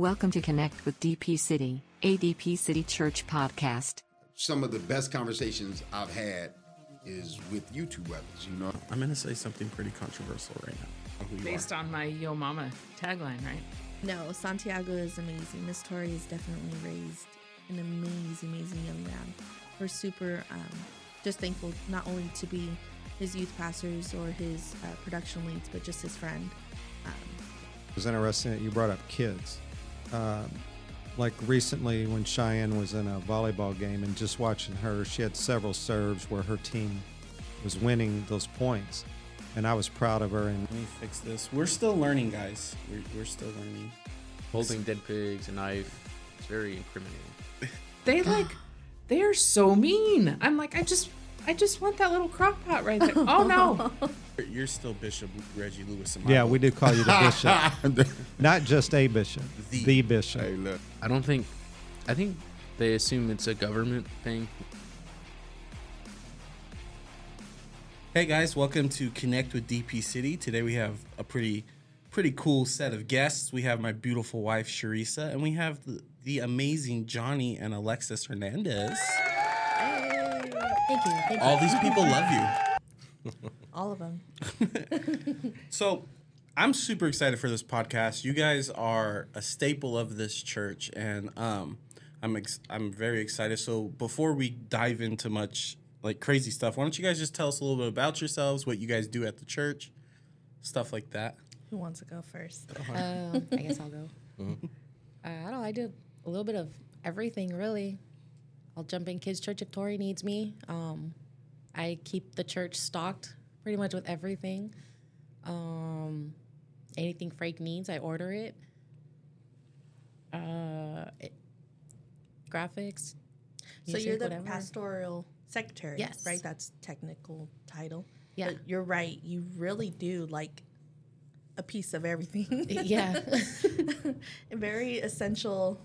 Welcome to Connect with DP City, ADP City Church podcast. Some of the best conversations I've had is with you two brothers, you know? I'm going to say something pretty controversial right now. Based are. on my Yo Mama tagline, right? No, Santiago is amazing. Miss Tori is definitely raised an amazing, amazing young man. We're super um, just thankful not only to be his youth pastors or his uh, production leads, but just his friend. Um, It was interesting that you brought up kids. Um, like recently, when Cheyenne was in a volleyball game and just watching her, she had several serves where her team was winning those points. And I was proud of her. And Let me fix this. We're still learning, guys. We're, we're still learning. holding dead pigs, a knife. It's very incriminating. They like, they are so mean. I'm like, I just, I just want that little crock pot right there. Oh no, You're still Bishop Reggie Lewis. yeah, we do call you the bishop. Not just a bishop, The- the, bishop. Hey, look. I don't think. I think they assume it's a government thing. Hey guys, welcome to Connect with DP City. Today we have a pretty, pretty cool set of guests. We have my beautiful wife Cherissa, and we have the, the amazing Johnny and Elexsis Hernandez. Thank you. Thank you. All these people love you. All of them. So, I'm super excited for this podcast. You guys are a staple of this church, and um, I'm ex- I'm very excited. So, before we dive into much like crazy stuff, why don't you guys just tell us a little bit about yourselves, what you guys do at the church, stuff like that. Who wants to go first? Um, I guess I'll go. Uh, I don't. I do a little bit of everything, really. I'll jump in kids' church if Tori needs me. Um, I keep the church stocked pretty much with everything. Um, anything Frank needs, I order it. Uh, it- graphics. So music, you're the whatever. pastoral secretary, Yes. right? That's technical title. Yeah. But you're right. You really do like a piece of everything. Yeah. very essential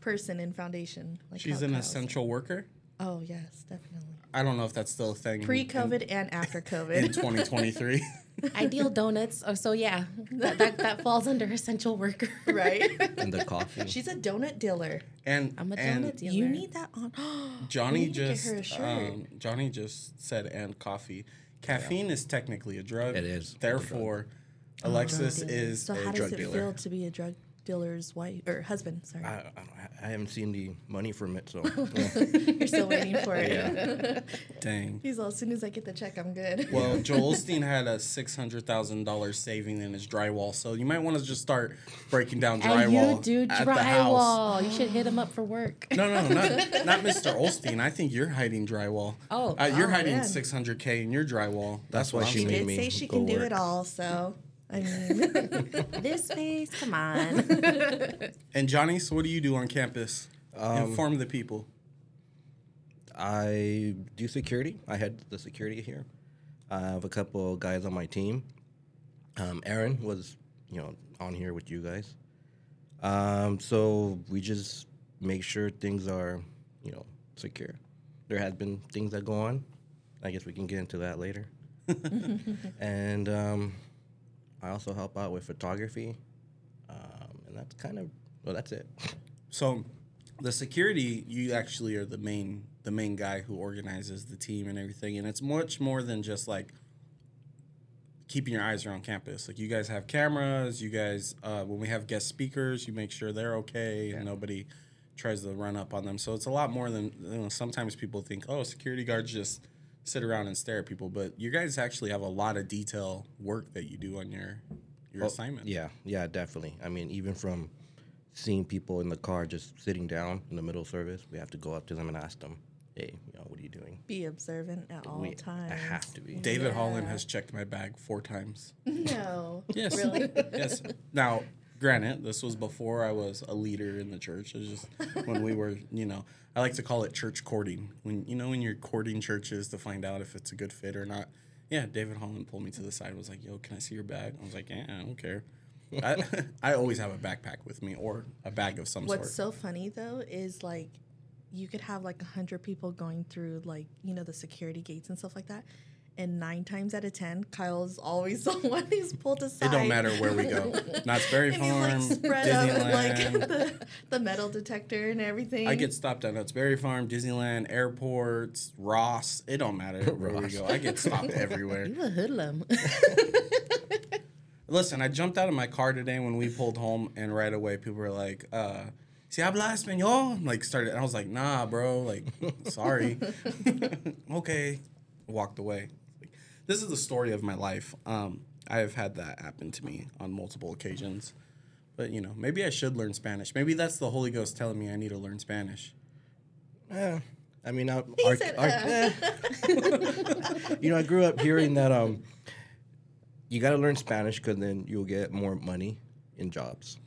person in foundation. Like She's an Kyle said. essential worker. Oh yes, definitely. I don't know if that's still a thing. Pre-COVID and after COVID. in, COVID. 2023. Ideal donuts. Oh, so yeah, that, that, that falls under essential worker. right? and the coffee. She's a donut dealer. and I'm a and donut dealer. You need that on. Johnny We need to get just her a shirt. um, Johnny just said and coffee. Caffeine is technically a drug. It is a Therefore, Elexsis Drug is so a how drug does it dealer. feel to be a drug dealer's wife or husband? Sorry, I, I, I haven't seen the money from it, so you're still waiting for it. Dang. He's all. As soon as I get the check, I'm good. Well, Joel Osteen had a six hundred thousand dollars saving in his drywall, so you might want to just start breaking down And drywall you do at the house. drywall. You should hit him up for work. No, no, not, not Mr. Osteen. I think you're hiding drywall. Oh. uh, you're Oh, hiding six hundred k in your drywall. That's, That's why what she I'm made did me say she go can do it all, so I mean, this face, come on. And Johnny, so what do you do on campus? Inform the people. I do security. I head the security here. I have a couple of guys on my team. Um, Aaron was, you know, on here with you guys. Um, so we just make sure things are, you know, secure. There has been things that go on. I guess we can get into that later. and um, I also help out with photography. Um, and that's kind of, well, that's it. So, the security, you actually are the main the main guy who organizes the team and everything, and it's much more than just like keeping your eyes around campus. Like you guys have cameras, you guys uh, when we have guest speakers, you make sure they're okay and nobody tries to run up on them. So it's a lot more than you know. Sometimes people think, oh, security guards just sit around and stare at people, but you guys actually have a lot of detail work that you do on your your oh, assignment. Yeah, yeah, definitely. I mean, even from seeing people in the car just sitting down in the middle of service, we have to go up to them and ask them, "Hey, you know, what are you doing?" be observant at all We- times. I have to be. David Holland has checked my bag four times. No, Yes. really. yes. Now, granted, this was before I was a leader in the church. It was just when we were, you know, I like to call it church courting. When you know when you're courting churches to find out if it's a good fit or not. Yeah, David Holland pulled me to the side. Was like, "Yo, can I see your bag?" I was like, "Yeah, I don't care." I, I always have a backpack with me or a bag of some What's sort. What's so funny though is like you could have like a hundred people going through like you know the security gates and stuff like that, And nine times out of ten, Kyle's always the one who's pulled aside. It don't matter where we go. Knott's Berry And he's like Farm, spread up like Disneyland. the, the metal detector and everything. I get stopped at Knott's Berry Farm, Disneyland, airports, Ross. It don't matter where we go. I get stopped everywhere. You a hoodlum. Listen, I jumped out of my car today when we pulled home, and right away people were like, uh, "Si habla español?" I'm Like started, and I was like, "Nah, bro. Like, sorry." okay, walked away. Like, this is the story of my life. Um, I have had that happen to me on multiple occasions, but you know, maybe I should learn Spanish. Maybe that's the Holy Ghost telling me I need to learn Spanish. Yeah. I mean, I, He our, said, our- uh. eh. you know, I grew up hearing that um, you got to learn Spanish because then you'll get more money in jobs.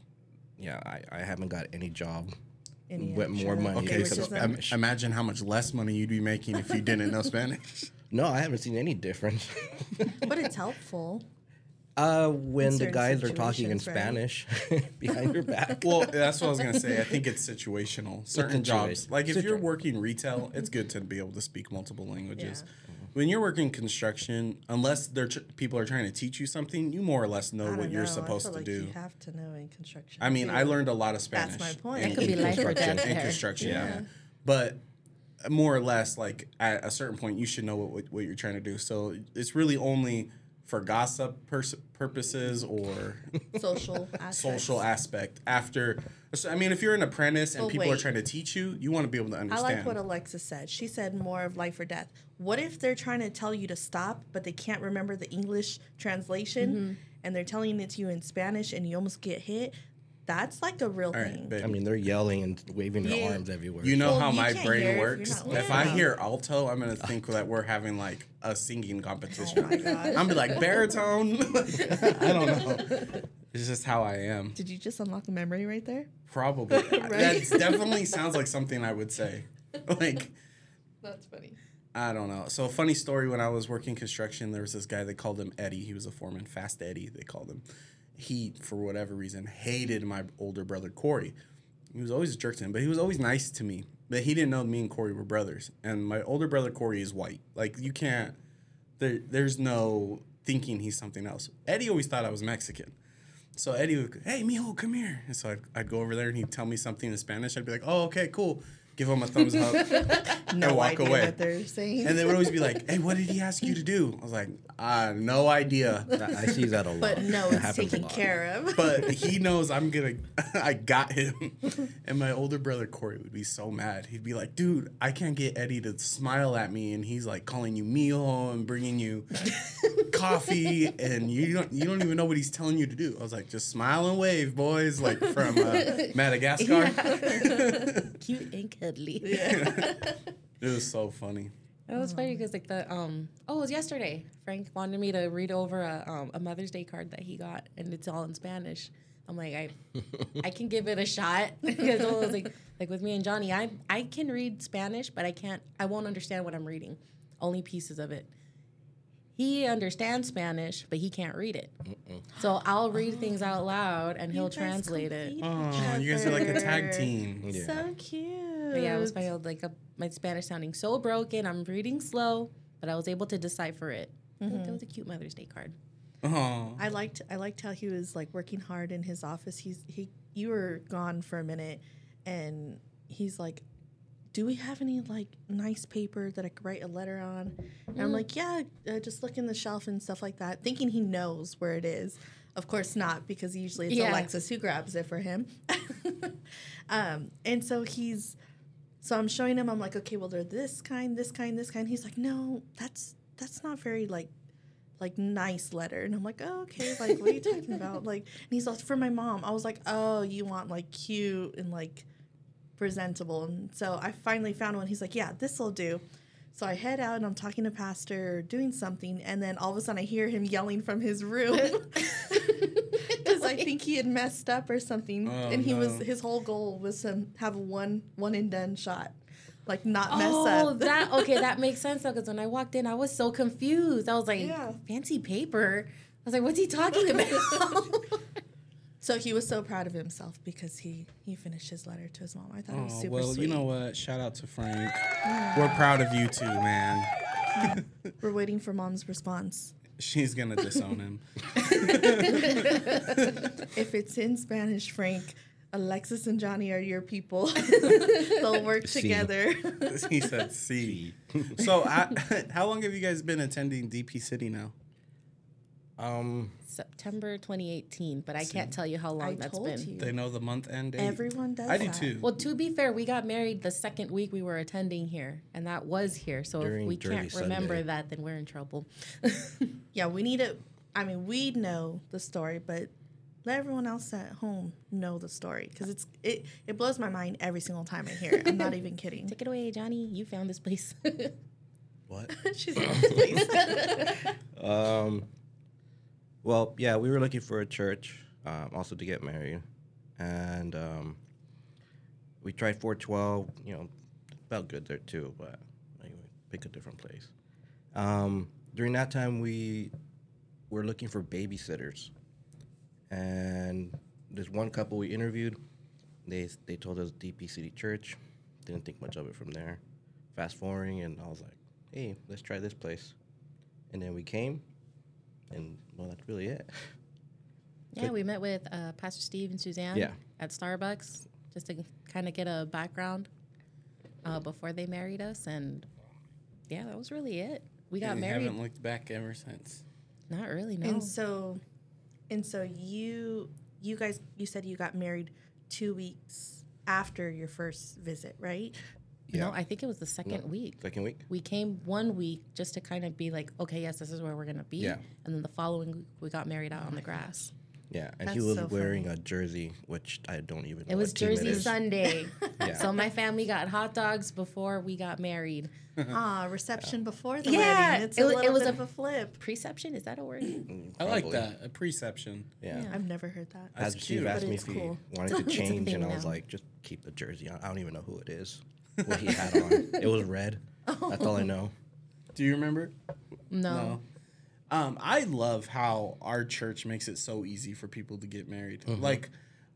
Yeah, I, I haven't got any job Any with more money Okay, so im- imagine how much less money you'd be making if you didn't know Spanish. no, I haven't seen any difference. but it's helpful. uh, when the guys are talking in right? Spanish behind your back. Well, that's what I was gonna say. I think it's situational. Certain jobs, situa- like if you're working retail, it's good to be able to speak multiple languages. Yeah. When you're working construction, unless they're tr- people are trying to teach you something, you more or less know what don't you're know. I supposed feel to like do. You have to know in construction. I mean, I learned a lot of Spanish. That's my point. in- That could be in life or construction- death In construction, yeah. Yeah. But more or less, like at a certain point, you should know what, what, you're trying to do. So it's really only for gossip pers- purposes or social social aspect after so, i mean if you're an apprentice and But people are trying to teach you you want to be able to understand I like what Alexa said. She said more of life or death. What if they're trying to tell you to stop, but they can't remember the English translation mm-hmm. and they're telling it to you in Spanish and you almost get hit? That's like a real all right thing. babe. I mean, they're yelling and waving their Yeah. arms everywhere. you know Well, how you my brain hear if works if i hear alto i'm gonna think that we're having like a singing competition Oh my gosh. i'm be like baritone i don't know it's just how i am Did you just unlock a memory right there? probably that definitely sounds like something i would say like That's funny. I don't know. So funny story. When I was working construction, there was this guy. They called him Eddie. He was a foreman, Fast Eddie. They called him. He, for whatever reason, hated my older brother Corey. He was always a jerk to him, but he was always nice to me. But he didn't know me and Corey were brothers. And my older brother Corey is white. Like you can't. There, there's no thinking he's something else. Eddie always thought I was Mexican. So Eddie would, hey, mijo, come here. And so I'd, I'd go over there and he'd tell me something in Spanish. I'd be like, oh, okay, cool. Give him a thumbs up No and walk idea away. what they're saying. And they would always be like, "Hey, what did he ask you to do?" I was like, "Ah, no idea." I I see that a lot. but no, it's happens taken care of. But he knows I'm gonna. I got him. And my older brother Corey would be so mad. He'd be like, "Dude, I can't get Eddie to smile at me, and he's like calling you mijo and bringing you coffee, and you don't you don't even know what he's telling you to do." I was like, "Just smile and wave, boys," like from uh, Madagascar. Cute and cuddly. It was so funny. It was funny because like the um oh it was yesterday. Frank wanted me to read over a um, a Mother's Day card that he got and it's all in Spanish. I'm like I I can give it a shot because I was like like with me and Johnny I I can read Spanish but I can't I won't understand what I'm reading only pieces of it. He understands Spanish but he can't read it. So I'll read things out loud and he'll translate it. Oh, you guys are like a tag team. Yeah. So cute. But yeah, it was funny. I was like a, my Spanish sounding so broken. I'm reading slow, but I was able to decipher it. I think That was a cute Mother's Day card. Oh, I liked I liked how he was like working hard in his office. He's he you were gone for a minute, and he's like, "Do we have any like nice paper that I could write a letter on?" And I'm like, "Yeah, uh, just look in the shelf and stuff like that," thinking he knows where it is. Of course not, because usually it's Yeah. Elexsis who grabs it for him. um, and so he's so I'm showing him. I'm like, okay, well, they're this kind, this kind, this kind. He's like, no, that's that's not very like like nice letter. And I'm like, oh, okay, like what are you talking about? Like, and he's like, for my mom. I was like, oh, you want like cute and like presentable. And so I finally found one. He's like, yeah, this will do. So I head out and I'm talking to pastor, doing something, and then all of a sudden I hear him yelling from his room I think he had messed up or something, Oh, and he was his whole goal was to have a one one and done shot, like not mess Oh, up. Oh, that okay. That makes sense though, because when I walked in, I was so confused. I was like, Yeah. fancy paper. I was like, what's he talking about? So he was so proud of himself because he he finished his letter to his mom. I thought it was Oh, super well, sweet. Well, you know what? Shout out to Frank. We're proud of you too, man. We're waiting for mom's response. She's gonna disown him. If it's in Spanish, Frank, Elexsis and Johnny are your people. They'll work See. together. he said C. So, I, how long have you guys been attending DP City now? Um, September 2018, but I can't tell you how long I that's told been. you. They know the month and date. Everyone does I do too. Well, to be fair, we got married the second week we were attending here, and that was here. So During if we can't remember that, then we're in trouble. Yeah, we need to. I mean, we know the story, but let everyone else at home know the story because it's it it blows my mind every single time I hear it. I'm not even kidding. Take it away, Johnny. You found this place. what? She's this place. Um, well, yeah, we were looking for a church, um, also to get married, and um, we tried 412. You know, felt good there too, but we pick a different place. Um, during that time, we were looking for babysitters, and there's one couple we interviewed. They they told us DP City Church. Didn't think much of it from there. Fast forwarding, and I was like, hey, let's try this place. And then we came, and well, that's really it. yeah, we met with uh, Pastor Steve and Suzanne Yeah. at Starbucks just to kind of get a background uh, before they married us, and yeah, that was really it. We got and married. haven't looked back ever since. Not really, no. And so, and so you you guys you said you got married two weeks after your first visit, right? No, I think it was the second week. Second week. We came one week just to kind of be like, okay, yes, this is where we're gonna be. Yeah. And then the following week, we got married out on the grass. Yeah, and he was so wearing a jersey, which I don't even. know It was what team Jersey is. Sunday. Yeah. So my family got hot dogs before we got married. Ah, reception before the Yeah, wedding. It's it a wa- it was bit a- of a flip. Preception, is that a word? I like that. A preception. Yeah. I've never heard that. That's Pastor Steve cute. asked me it's if he cool. wanted to change, thing and I was like, just keep the jersey on. I don't even know who it is. What he had on. It was red. That's all I know. Do you remember? No. Um, I love how our church makes it so easy for people to get married. Like,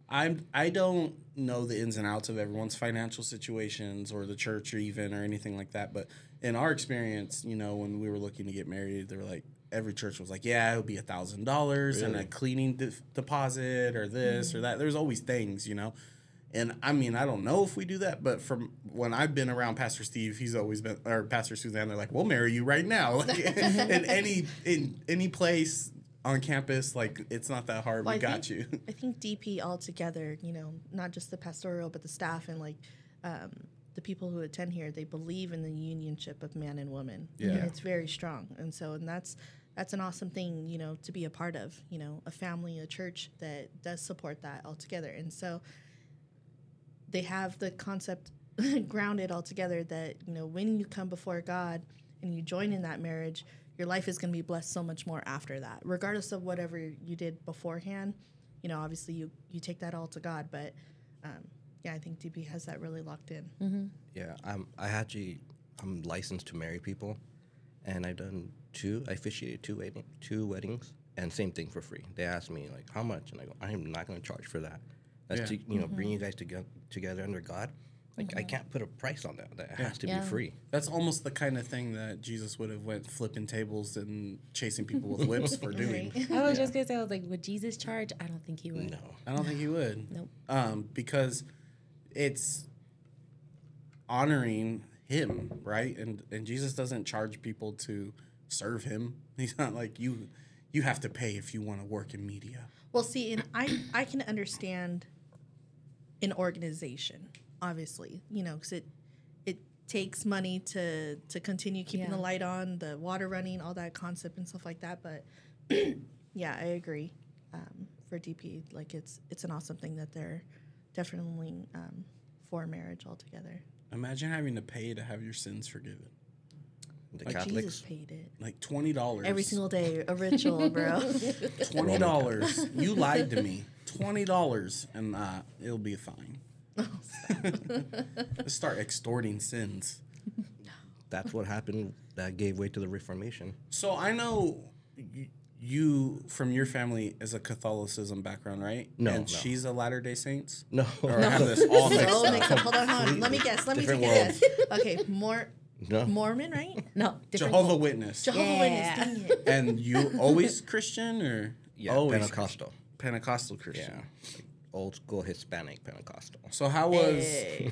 I'm I don't know the ins and outs of everyone's financial situations or the church or even or anything like that. But in our experience, you know, when we were looking to get married, they were like every church was like, yeah, it would be a thousand dollars and a cleaning de- deposit or this or that. There's always things, you know. And I mean, I don't know if we do that, but from when I've been around Pastor Steve, he's always been, or Pastor Suzanne, they're like, "We'll marry you right now." Like in any in any place on campus, like it's not that hard. Well, we I got think- you. I think DP altogether, you know, not just the pastoral, but the staff and like um, the people who attend here, they believe in the unionship of man and woman. Yeah. And it's very strong. And so, and that's, that's an awesome thing, you know, to be a part of, you know, a family, a church that does support that altogether. And so they have the concept grounded altogether that, you know, when you come before God and you join in that marriage, your life is going to be blessed so much more after that, regardless of whatever you did beforehand. You know, obviously you you take that all to God, but um, yeah, I think DP has that really locked in. Yeah, I'm. I actually I'm licensed to marry people, and I've done two. I officiated two wedding, two weddings, and same thing for free. They asked me like how much, and I go, I am not going to charge for that. That's Yeah. to you know bring you guys together together under God. Like I can't put a price on that. That has to Yeah. be free. That's almost the kind of thing that Jesus would have went flipping tables and chasing people with whips for doing. I was just gonna say, I was like, would Jesus charge? I don't think he would. No. I don't think he would. Nope. Um, because it's honoring him, right? And and Jesus doesn't charge people to serve him. He's not like you you have to pay if you want to work in media. Well, see, and I I can understand an organization, obviously, you know, because it it takes money to to continue keeping the light on, the water running, all that concept and stuff like that. But yeah, I agree. Um, for DP, like it's it's an awesome thing that they're definitely um, for marriage altogether. Imagine having to pay to have your sins forgiven. The Like Catholics. Jesus paid it Like twenty dollars every single day, a ritual, bro. Twenty dollars. you lied to me. Twenty dollars, and uh, it'll be fine. Let's start extorting sins. That's what happened. That gave way to the Reformation. So I know y- you from your family is a Catholicism background, right? No, and no. she's a Latter Day Saints. No. Or I have this all mixed up. mixed up. Hold on, hold on. Let me guess. Let me Different take a guess. Okay, more No. Mormon, right? No, different Jehovah cult. Witness. Jehovah Yeah. Witness. Dang it. and you always Christian or Yeah, always Pentecostal. Pentecostal Christian. Yeah. Like old school Hispanic Pentecostal. So how was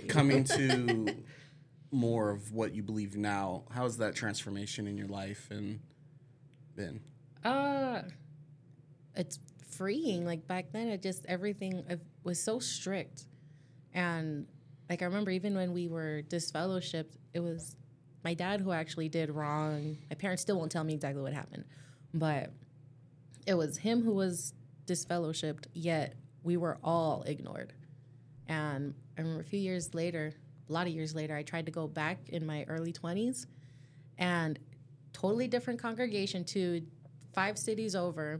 coming to more of what you believe now? How has that transformation in your life and been? Uh, it's freeing. Like back then, it just everything it was so strict, and like I remember even when we were disfellowshipped, it was my dad who actually did wrong. My parents still won't tell me exactly what happened, but it was him who was disfellowshipped. Yet we were all ignored, and I remember a few years later, a lot of years later, I tried to go back in my early twenties, and totally different congregation to five cities over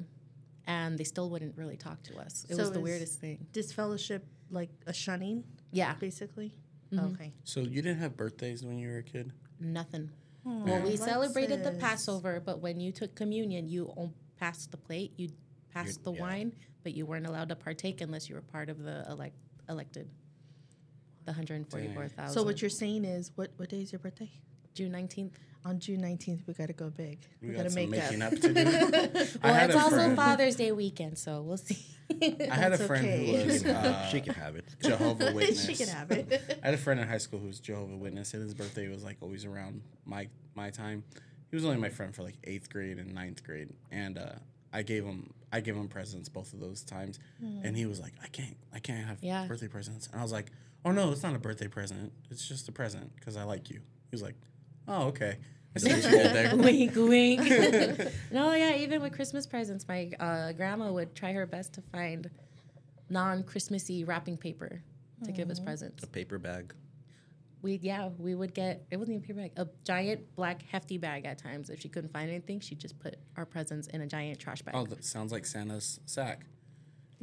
and they still wouldn't really talk to us it So was the weirdest thing Disfellowship, like a shunning, yeah basically. Mm-hmm. Okay. So you didn't have birthdays when you were a kid? nothing well we Elexsis. celebrated the passover but when you took communion you passed the plate you passed the yeah. wine but you weren't allowed to partake unless you were part of the elect elected the 144000 So what you're saying is, what what day is your birthday? june 19th On June 19th, we got to go big. We We got got to some make making up. up to do. Well it's also friend. father's day weekend so we'll see I had a friend okay. who was uh, she can have it. Jehovah Witness. she can have it. I had a friend in high school who was Jehovah Witness, and his birthday was like always around my my time. He was only my friend for like eighth grade and ninth grade, and uh, I gave him I gave him presents both of those times, and he was like, I can't I can't have Yeah. birthday presents, and I was like, Oh no, it's not a birthday present. It's just a present because I like you. He was like, Oh okay. I see you there. wink, wink. no, yeah, even with Christmas presents, my uh, grandma would try her best to find non-Christmassy wrapping paper to give us presents. A paper bag. We yeah, we would get it wasn't even a paper bag, a giant black hefty bag at times. If she couldn't find anything, she'd just put our presents in a giant trash bag. Oh, that sounds like Santa's sack.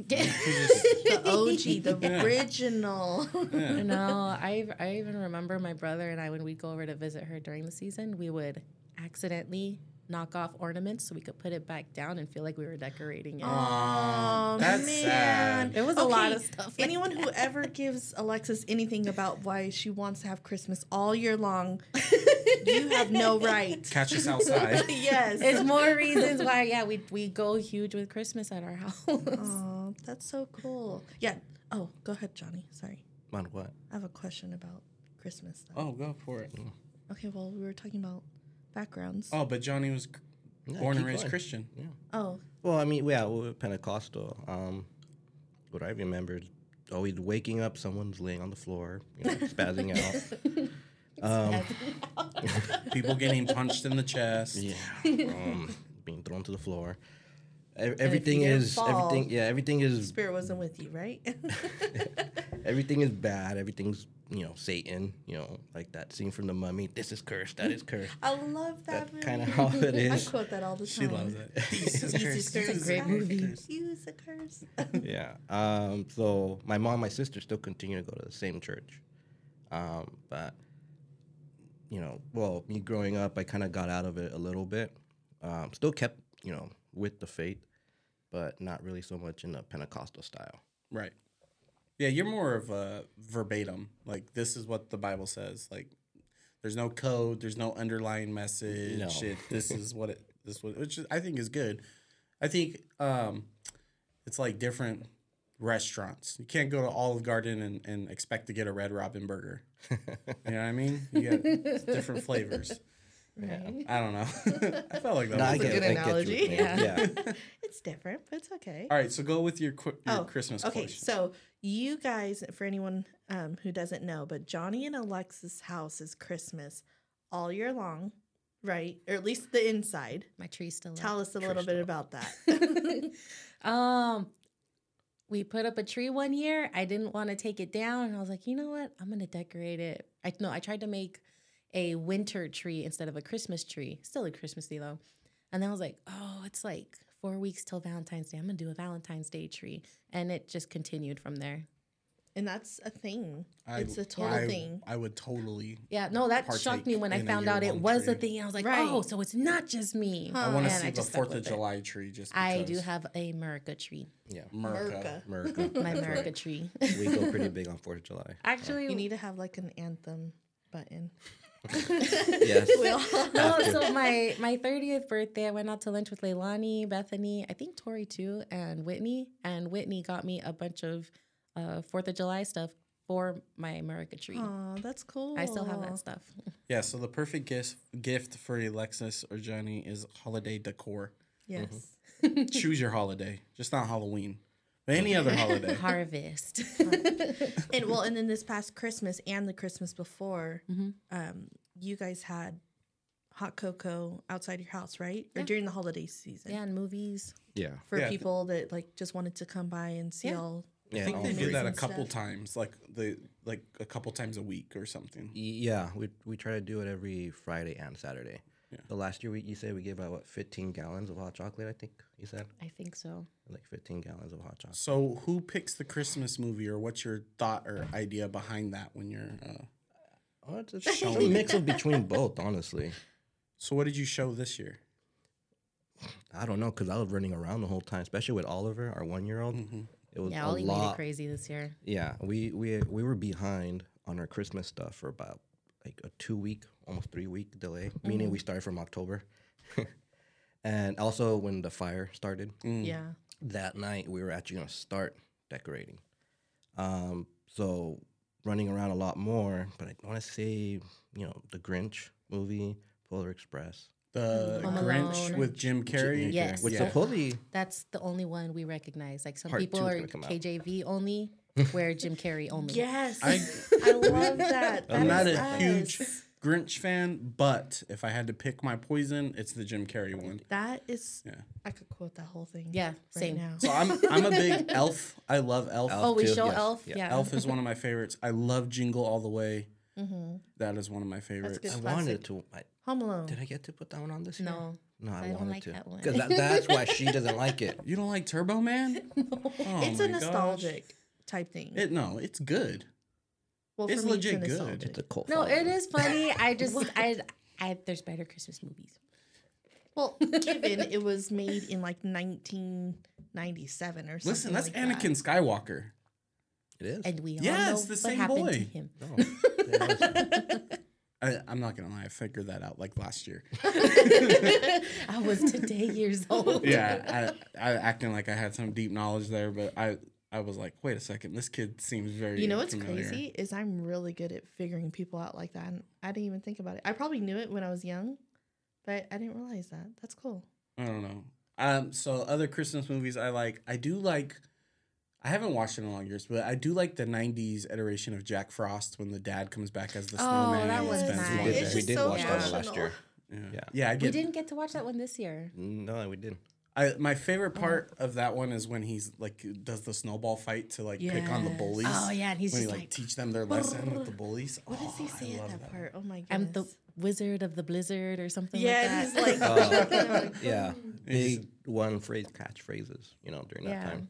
the OG, the original. no, I I even remember my brother and I when we'd go over to visit her during the season, we would accidentally knock off ornaments so we could put it back down and feel like we were decorating it. Oh That's man. sad. It was a lot of stuff like Anyone who ever gives Elexsis anything about why she wants to have Christmas all year long, you have no right. Catch us outside. yes. It's more reasons why, yeah, we we go huge with Christmas at our house. Oh, that's so cool. Yeah. Oh, go ahead, Johnny. Sorry. On what? I have a question about Christmas. Stuff. oh, go for it. Okay, well, we were talking about backgrounds. Oh, but Johnny was Yeah, born and raised going. Christian. Oh, Well, I mean, yeah, we were Pentecostal. Um, what I remember is always waking up, someone's laying on the floor, you know, spazzing out. People getting punched in the chest. Yeah, um, being thrown to the floor. E- Everything is fall, everything. Yeah, everything is spirit wasn't with you, right? everything is bad. Everything's you know Satan. You know, like that scene from the Mummy. This is cursed. That is cursed. I love that. That's kinda how it I quote that all the time. She loves it. Jesus Use Christ. a curse. Jesus great Christ. movie. Use a curse. yeah. Um, so my mom, and my sister still continue to go to the same church. Um, but you know, well, me growing up, I kind of got out of it a little bit. Um, still kept, you know, with the faith, but not really so much in the Pentecostal style. Right. Yeah, you're more of a verbatim. Like this is what the Bible says. Like there's no code, there's no underlying message. No. It, this is what it this what which I think is good. I think um it's like different restaurants. You can't go to Olive Garden and, and expect to get a Red Robin burger. you know what I mean? You get different flavors. Yeah. I don't know. I felt like that No, I was a get, good I analogy. Yeah. yeah. it's different, but it's okay. All right, so go with your, qu- your Oh, Christmas Okay, question. so you guys, for anyone um, who doesn't know, but Johnny and Elexsis' house is Christmas all year long, right? Or at least the inside. My tree's still Tell up. us a little bit about that. Um, we put up a tree one year. I didn't want to take it down, and I was like, you know what? I'm gonna decorate it. I no, I tried to make a winter tree instead of a Christmas tree. Still a Christmassy though. And then I was like, oh, it's like four weeks till Valentine's Day. I'm gonna do a Valentine's Day tree, and it just continued from there. and that's a thing. I- it's a total I, thing. I would totally Yeah, no, that shocked me when I found out it year-long was a thing. I was like, Right. oh, so it's not just me. I want to And see the Fourth of with it. July tree. Just I do have a America tree, Yeah. America. America. America. my America tree. we go pretty big on Fourth of July. Actually, You need to have like an anthem button. yes. No, so my my thirtieth birthday, I went out to lunch with Leilani, Bethany, I think Tori too, and Whitney. And Whitney got me a bunch of uh, Fourth of July stuff for my America tree. Oh, that's cool. I still have that stuff. Yeah, so the perfect gift gift for Elexsis or Johnny is holiday decor. Yes. Choose your holiday, just not Halloween, but any other holiday. Harvest. And well, and then this past Christmas and the Christmas before, Mm-hmm. um, you guys had hot cocoa outside your house, right? Or during the holiday season yeah, and movies. Yeah. for Yeah. people that like just wanted to come by and see Yeah. all. I think they the- do that a couple stuff. times, like the like a couple times a week or something. Yeah, we we try to do it every Friday and Saturday. Yeah. The last year we you said we gave out what 15 gallons of hot chocolate. I think you said I think so. like 15 gallons of hot chocolate. So, who picks the Christmas movie, or what's your thought or idea behind that when you're? Uh, Oh, it's, it's a mix of between both, honestly. so, what did you show this year? I don't know because I was running around the whole time, especially with Oliver, our one year old. It was Yeah, a Ollie made it crazy this year. Yeah, we we we were behind on our Christmas stuff for about like a two week, almost three week delay. Meaning we started from October, and also when the fire started Yeah. that night, we were actually gonna start decorating. Um, so running around a lot more, but I want to say you know the Grinch movie, Polar Express. The Home Grinch Alone. with Jim Carrey. Yes. Which Yeah. supposedly That's the only one we recognize. Like some Part people are gonna come out. KJV only, where Jim Carrey only. Yes. I, I love that. I'm That not a us. huge Grinch fan, but if I had to pick my poison, it's the Jim Carrey one. That is. Yeah. I could quote that whole thing. Yeah, right same. now. So I'm I'm a big Elf. I love Elf. Elf. Oh, we too, show yes, Elf. yeah. Yeah. Elf is one of my favorites. I love Jingle All the Way. Mm-hmm. That is one of my favorites. I wanted to. I, Home Alone. did I get to put that one on this year? No. No, I, I don't wanted like to. Because that, that's why she doesn't like it. You don't like Turbo Man? Oh it's my a gosh. Nostalgic type thing. It no, it's good. well, it's me, legit it's good. It's a cult. No, following. it is funny. I just, I, I, there's better Christmas movies. Well, given it was made in like 1997 or something. Listen, that's like that. Anakin Skywalker. It is. And we all Yeah, know it's the what same happened to boy. him. No, I, I'm not gonna lie, I figured that out like last year. I was today years old. yeah, I, I acting like I had some deep knowledge there, but I I was like, wait a second, this kid seems very. You know what's familiar. crazy is I'm really good at figuring people out like that, and I didn't even think about it. I probably knew it when I was young, but I didn't realize that. That's cool. I don't know. Um, so other Christmas movies I like. I do like. I haven't watched it in a long years, but I do like the '90s iteration of Jack Frost when the dad comes back as the Oh, snowman. that and was spends nice. one we did, we did so watch that last year. Yeah, Yeah. yeah. I We didn't get to watch that one this year. No, we didn't. I, my favorite part of that one is when he's like does the snowball fight to like pick on the bullies. Oh yeah, and he's when he like, like, teach them their lesson with the bullies. What does he Oh, say at love that, part? Oh my god, I'm the wizard of the blizzard or something yeah, like and that. he's like, Oh. Yeah, big one phrase catchphrases. You know, during that Yeah. time.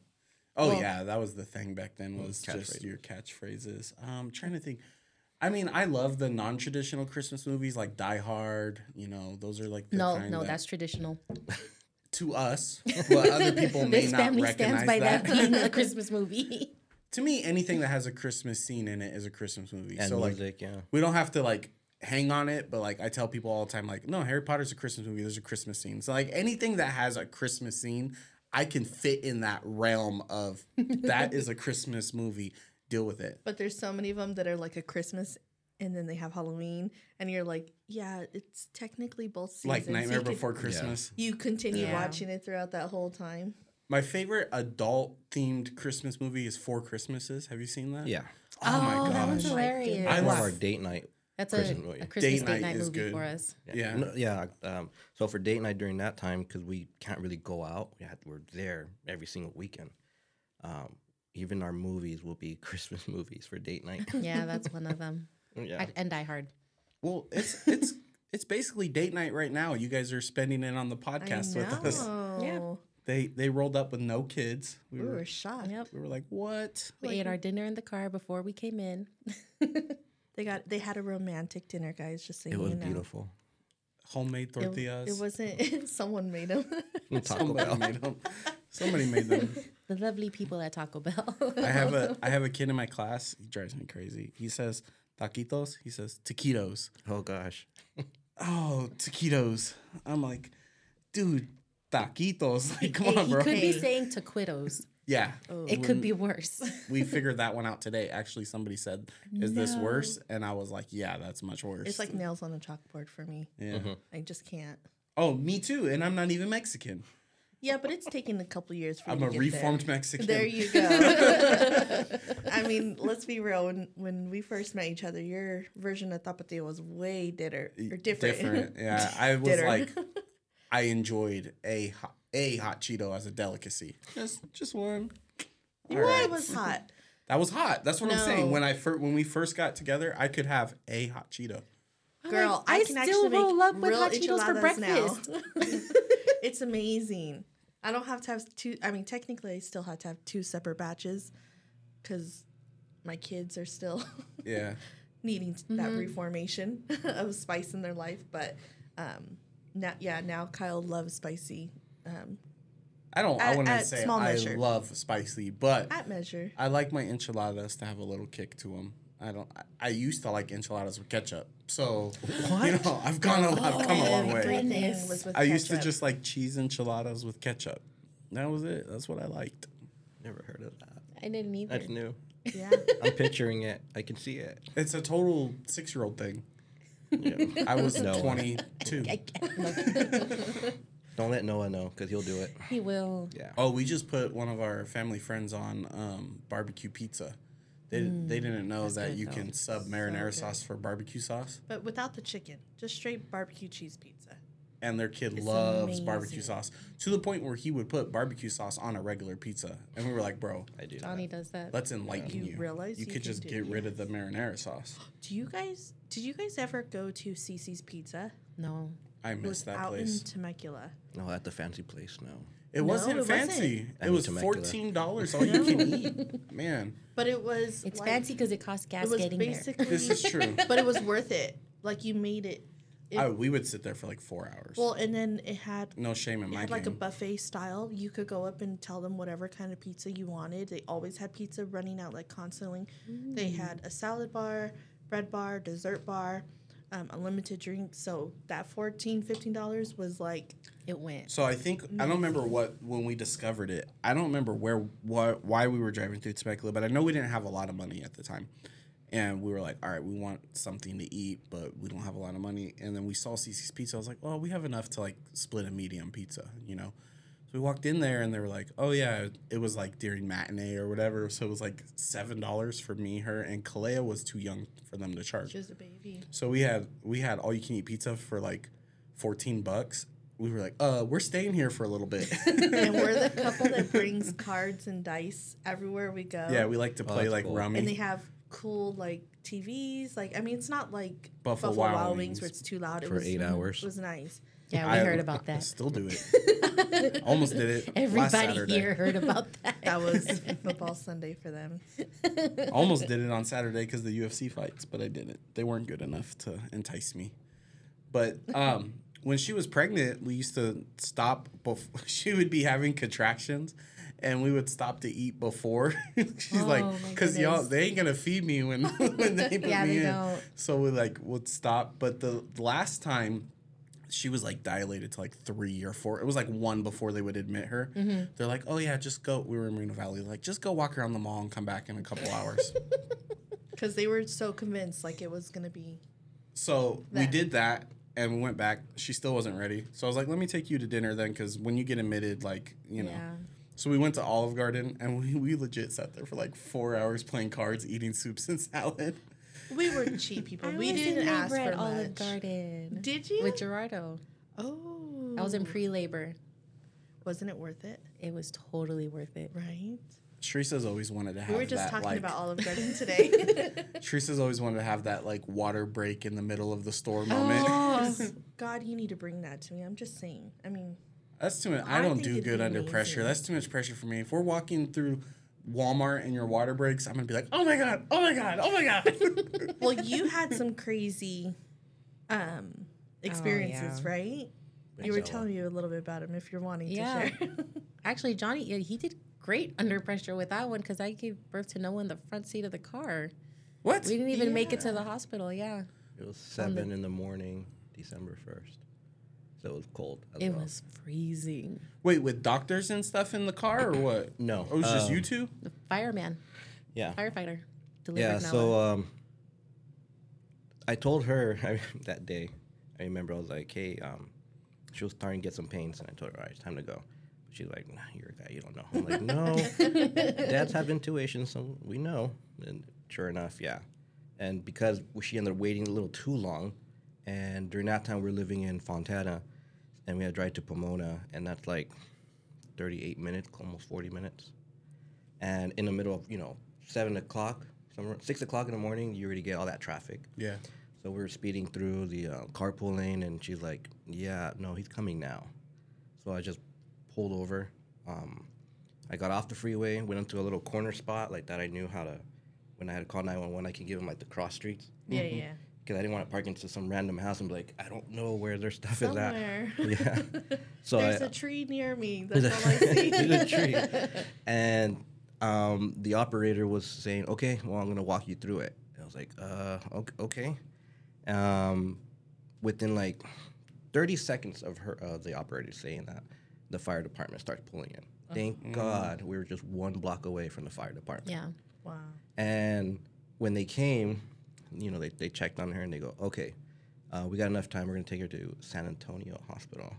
Oh Well- yeah, that was the thing back then was just catchphrases. your catchphrases. Um, trying to think. I mean, I love the non-traditional Christmas movies like Die Hard. You know, those are like the no, kind no, that, that's traditional. to us, but other people may This not family recognize stands by that, that. being a Christmas movie. to me, anything that has a Christmas scene in it is a Christmas movie. And so like, yeah. we don't have to like hang on it, but like I tell people all the time, like, no, Harry Potter's a Christmas movie. There's a Christmas scene. So like anything that has a Christmas scene, I can fit in that realm of that is a Christmas movie. Deal with it. but there's so many of them that are like a Christmas, and then they have Halloween, and you're like, yeah, it's technically both seasons. Like Nightmare you can- Before Christmas. You continue Yeah. watching it throughout that whole time. My favorite adult themed Christmas movie is Four Christmases. Have you seen that? Yeah. Oh, my that one's gosh. hilarious. I One of laugh. our date night. That's a, movie. a Christmas Date date, night night movie good. for us. Yeah. No, yeah. Um, so for date night during that time, because we can't really go out, we had, we're there every single weekend. Um, even our movies will be Christmas movies for date night. Yeah, that's one of them. Yeah. And Die Hard. Well, it's it's it's basically date night right now. You guys are spending it on the podcast with us. Yeah. They they rolled up with no kids. We We were were shocked. Yep. we were like, what? We ate our dinner in the car before we came in. They got they had a romantic dinner, guys. Just so it you was know. beautiful. Homemade tortillas. it wasn't. someone made them. Taco Bell. made them. Somebody made them. The lovely people at Taco Bell. I have a I have a kid in my class. He drives me crazy. He says taquitos. He says taquitos. Oh gosh. Oh, taquitos. I'm like, dude, taquitos. Like, come Hey, on, he bro. could be saying taquitos. Yeah. Oh. It could be worse. We figured that one out today. Actually, somebody said, "Is this worse?" And I was like, "Yeah, that's much worse." It's like nails on a chalkboard for me. yeah. I just can't. Oh, me too. And I'm not even Mexican. Yeah, but it's taken a couple years for I'm you a get reformed there. Mexican. There you go. I mean, let's be real. When when we first met each other, your version of tapatio was way ditter or different. Different. Yeah, I was Ditter. like, I enjoyed a hot, a hot Cheeto as a delicacy. Just just one. All What right. was hot? That was hot. That's what I'm saying. When I first when we first got together, I could have a hot Cheeto. Girl, I I, can still roll up with hot Cheetos for breakfast. it's amazing. I don't have to have two. I mean, technically, I still have to have two separate batches because my kids are still Yeah. needing that reformation of spice in their life. But um, now, yeah, now Kyle loves spicy um, I don't. I At- want to at say small I measure. love spicy, but at measure. I like my enchiladas to have a little kick to them. I don't. I, I used to like enchiladas with ketchup. So you know, I've gone. A, I've come a long way. Everything was with I used to just like cheese enchiladas with ketchup. That was it. That's what I liked. Never heard of that. I didn't either. That's new. yeah. I'm picturing it. I can see it. It's a total six-year-old thing. Yeah. I was No. 22. I. Don't let Noah know because he'll do it. he will. Yeah. Oh, we just put one of our family friends on um, barbecue pizza. They, they mm, didn't know that you can sub marinara sauce for barbecue sauce, But without the chicken, just straight barbecue cheese pizza. and their kid It's loves barbecue sauce to the point where he would put barbecue sauce on a regular pizza, and we were like, "Bro, I do. Johnny does that. let's enlighten You you. realize you you could just do- get rid of the marinara sauce." Do you guys? Did you guys ever go to Cicis Pizza? No. I It was missed that out place. in Temecula. No, at the fancy place. No. It wasn't it wasn't. fancy. It was Temecula. fourteen dollars all you can eat. Man, But it was It's like- fancy because it costs gas It was getting there. this is true. but it was worth it. Like you made it. it I, we would sit there for like four hours. well, and then it had no shame in it my had like a buffet style. You could go up and tell them whatever kind of pizza you wanted. They always had pizza running out like constantly. They mm. had a salad bar, bread bar, dessert bar, um, unlimited drinks. So that 14 dollars was like It went. So I think I don't remember what when we discovered it. I don't remember where what why we were driving through Temecula, but I know we didn't have a lot of money at the time, and we were like, all right, we want something to eat, but we don't have a lot of money. And then we saw Cicis Pizza. I was like, well, we have enough to like split a medium pizza, you know. So we walked in there and they were like, oh yeah, it was like during matinee or whatever, so it was like seven dollars for me, her, and Kalea was too young for them to charge. just a baby. So we had we had all you can eat pizza for like fourteen bucks. We were like, uh, we're staying here for a little bit. and we're the couple that brings cards and dice everywhere we go. yeah, we like to play that's like cool. rummy. and they have cool like TVs. Like I mean, it's not like Buffalo Buffalo, Wild Wild, Wings. Wings where it's too loud. It For was, eight hours. It was nice. Yeah, we I- heard about that. I that. still do it. Almost did it. last Everybody Saturday. here heard about that. That was football Sunday for them. Almost did it on Saturday because the UFC fights, but I didn't. They weren't good enough to entice me. But um, when she was pregnant, we used to stop. Before, she would be having contractions, and we would stop to eat before. She's like, Oh, my because y'all they ain't gonna feed me when when they put Yeah, me they in. don't. So we like would stop. But the last time she was like dilated to like three or four. It was like one before they would admit her. Mm-hmm. They're like, oh yeah, just go. We were in Moreno Valley. Like, just go walk around the mall and come back in a couple hours. Because they were so convinced like it was gonna be So we did that and we went back. She still wasn't ready. So I was like, let me take you to dinner then, because when you get admitted, like, you know. Yeah. So we went to Olive Garden and we, we legit sat there for like four hours playing cards, eating soups and salad. We were cheap people. I we didn't ask for at Olive much. Garden. Did you? With Gerardo. oh, I was in pre-labor. Wasn't it worth it? It was totally worth it. Right. Teresa's always wanted to have We were just that, talking like, about Olive Garden today. Teresa's always wanted to have that like water break in the middle of the store oh, moment. Oh, God, you need to bring that to me. I'm just saying. I mean, That's too much. I I don't think do good be under pressure. That's too much pressure for me. If we're walking through Walmart and your water breaks, I'm gonna be like, oh my god, oh my god, oh my god. well, you had some crazy um, experiences, yeah. right? You were telling me a little bit about them if you're wanting Yeah. to share. Actually, Johnny, yeah, he did great under pressure with that one because I gave birth to Noah in the front seat of the car. What? We didn't even make it to the hospital. Yeah, It was On the- seven in the morning, December first. So it was cold. As it well. was freezing. Wait, with doctors and stuff in the car or what? No, Oh, it was just um, you two? The fireman, Yeah. firefighter, delivered Yeah. So um, I told her I, that day. I remember I was like, "Hey," um, she was starting to get some pains, and I told her, "All right, it's time to go." She's like, nah, "You're a guy, you don't know." I'm like, "No, dads have intuition, so we know." And sure enough, yeah. And because she ended up waiting a little too long, and during that time we were living in Fontana, and we had to drive to Pomona, and that's like 38 minutes, almost 40 minutes and in the middle of you know seven o'clock, somewhere six o'clock in the morning, you already get all that traffic. Yeah. So we were speeding through the uh, carpool lane, and she's like, "Yeah, no, he's coming now." So I just pulled over. Um, I got off the freeway, went into a little corner spot like that. I knew how to. When I had to call nine one one, I could give him like the cross streets Yeah, yeah. Because I didn't want to park into some random house and be like, "I don't know where their stuff Somewhere. is at." Yeah. So There's I, a tree near me. That's all I see. There's a tree. And um, the operator was saying, okay, well, I'm going to walk you through it. I was like, uh, ok- okay. Um, within like 30 seconds of her, uh, the operator saying that, the fire department starts pulling in. Thank God we were just one block away from the fire department. yeah, Wow. And when they came, you know, they, they checked on her and they go, okay, uh, we got enough time. We're going to take her to San Antonio Hospital.